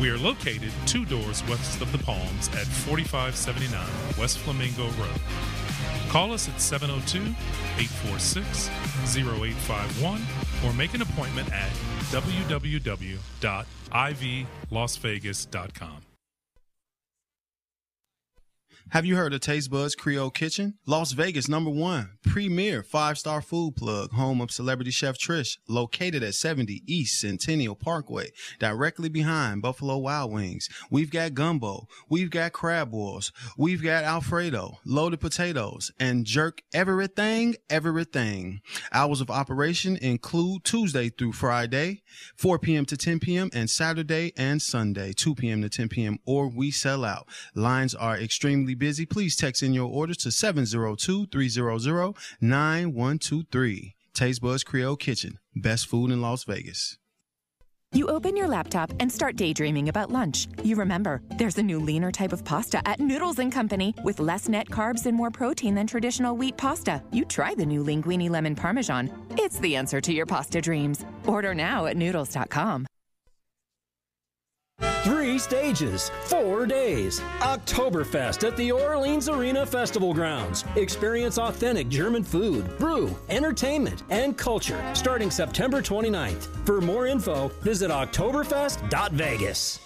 We are located two doors west of the Palms at 4579 West Flamingo Road. Call us at 702 846 0851 or make an appointment at www.ivlasvegas.com. Have you heard of Taste Buds Creole Kitchen? Las Vegas number one, premier five-star food plug, home of celebrity chef Trish, located at 70 East Centennial Parkway, directly behind Buffalo Wild Wings. We've got gumbo, we've got crab balls, we've got Alfredo, loaded potatoes, and jerk everything, everything. Hours of operation include Tuesday through Friday, 4 p.m. to 10 p.m., and Saturday and Sunday, 2 p.m. to 10 p.m., or we sell out. Lines are extremely busy, please text in your orders to 702-300-9123. Taste Buds Creole Kitchen, best food in Las Vegas. You open your laptop and start daydreaming about lunch. You remember, there's a new leaner type of pasta at Noodles Company with less net carbs and more protein than traditional wheat pasta. You try the new linguine lemon parmesan. It's the answer to your pasta dreams. Order now at noodles.com. Three stages, four days. Oktoberfest at the Orleans Arena Festival Grounds. Experience authentic German food, brew, entertainment, and culture starting September 29th. For more info, visit Oktoberfest.vegas.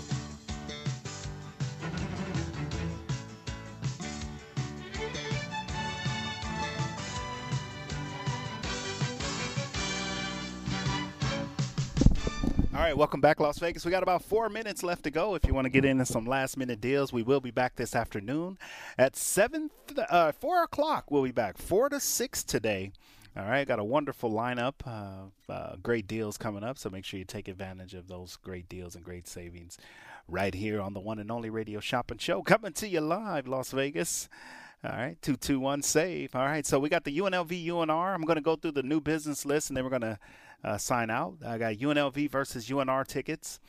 All right, welcome back, Las Vegas. We got about four minutes left to go. If you want to get into some last minute deals, we will be back this afternoon at seven, uh, four o'clock. We'll be back four to six today. All right, got a wonderful lineup, uh, uh, great deals coming up. So make sure you take advantage of those great deals and great savings right here on the one and only Radio Shopping Show, coming to you live, Las Vegas. All right, 221 save. All right, so we got the UNLV UNR. I'm going to go through the new business list and then we're going to uh, sign out. I got UNLV versus UNR tickets,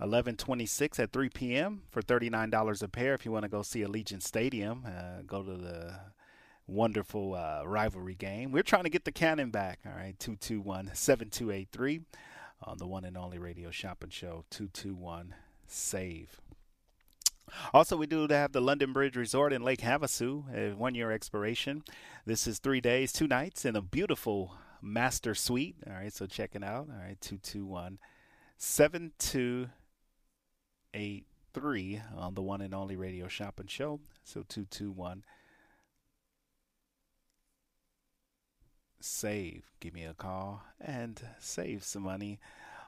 11:26 at 3 p.m. for $39 a pair. If you want to go see Allegiant Stadium, uh, go to the wonderful uh, rivalry game. We're trying to get the cannon back. All right, 221-7283 on the one and only radio shopping show 221 save. Also, we do have the London Bridge Resort in Lake Havasu, a one year expiration. This is three days, two nights in a beautiful master suite. All right, so check it out. All right, 221 7283 on the one and only radio shopping show. So 221 save. Give me a call and save some money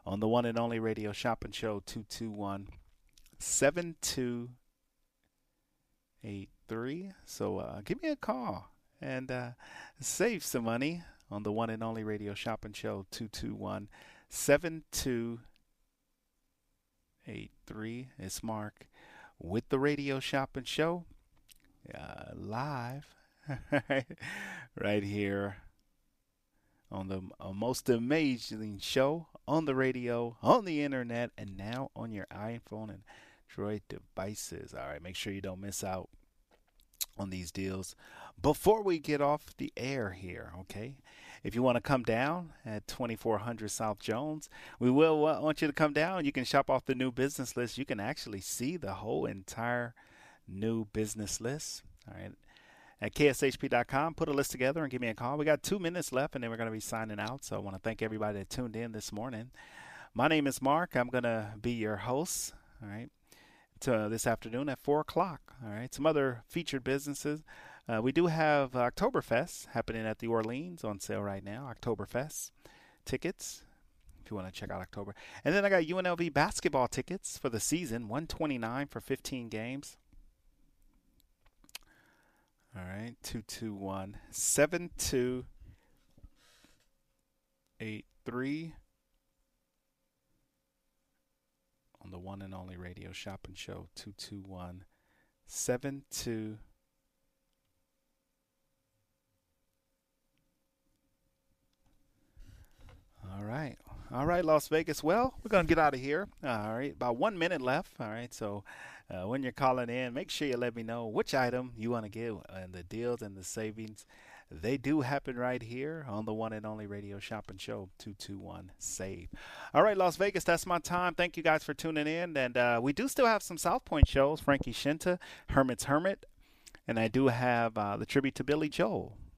on the one and only radio shopping show 221 7283. So uh, give me a call and uh, save some money on the one and only radio shopping show 221 7283. It's Mark with the radio shopping show uh, live right here on the uh, most amazing show on the radio, on the internet, and now on your iPhone and Android devices. All right, make sure you don't miss out on these deals before we get off the air here, okay? If you want to come down at 2400 South Jones, we will want you to come down. You can shop off the new business list. You can actually see the whole entire new business list. All right. At kshp.com, put a list together and give me a call. We got two minutes left and then we're going to be signing out. So I want to thank everybody that tuned in this morning. My name is Mark. I'm going to be your host. All right. To this afternoon at 4 o'clock. All right. Some other featured businesses. Uh, we do have Oktoberfest happening at the Orleans on sale right now. Oktoberfest tickets if you want to check out October. And then I got UNLV basketball tickets for the season, 129 for 15 games. All right, 221 7283 on the one and only radio shopping show 221 72 All right. All right, Las Vegas. Well, we're going to get out of here. All right. About one minute left. All right. So uh, when you're calling in, make sure you let me know which item you want to get and the deals and the savings. They do happen right here on the one and only radio shopping show 221 Save. All right, Las Vegas, that's my time. Thank you guys for tuning in. And uh, we do still have some South Point shows Frankie Scinta, Herman's Hermit, and I do have uh, the tribute to Billy Joel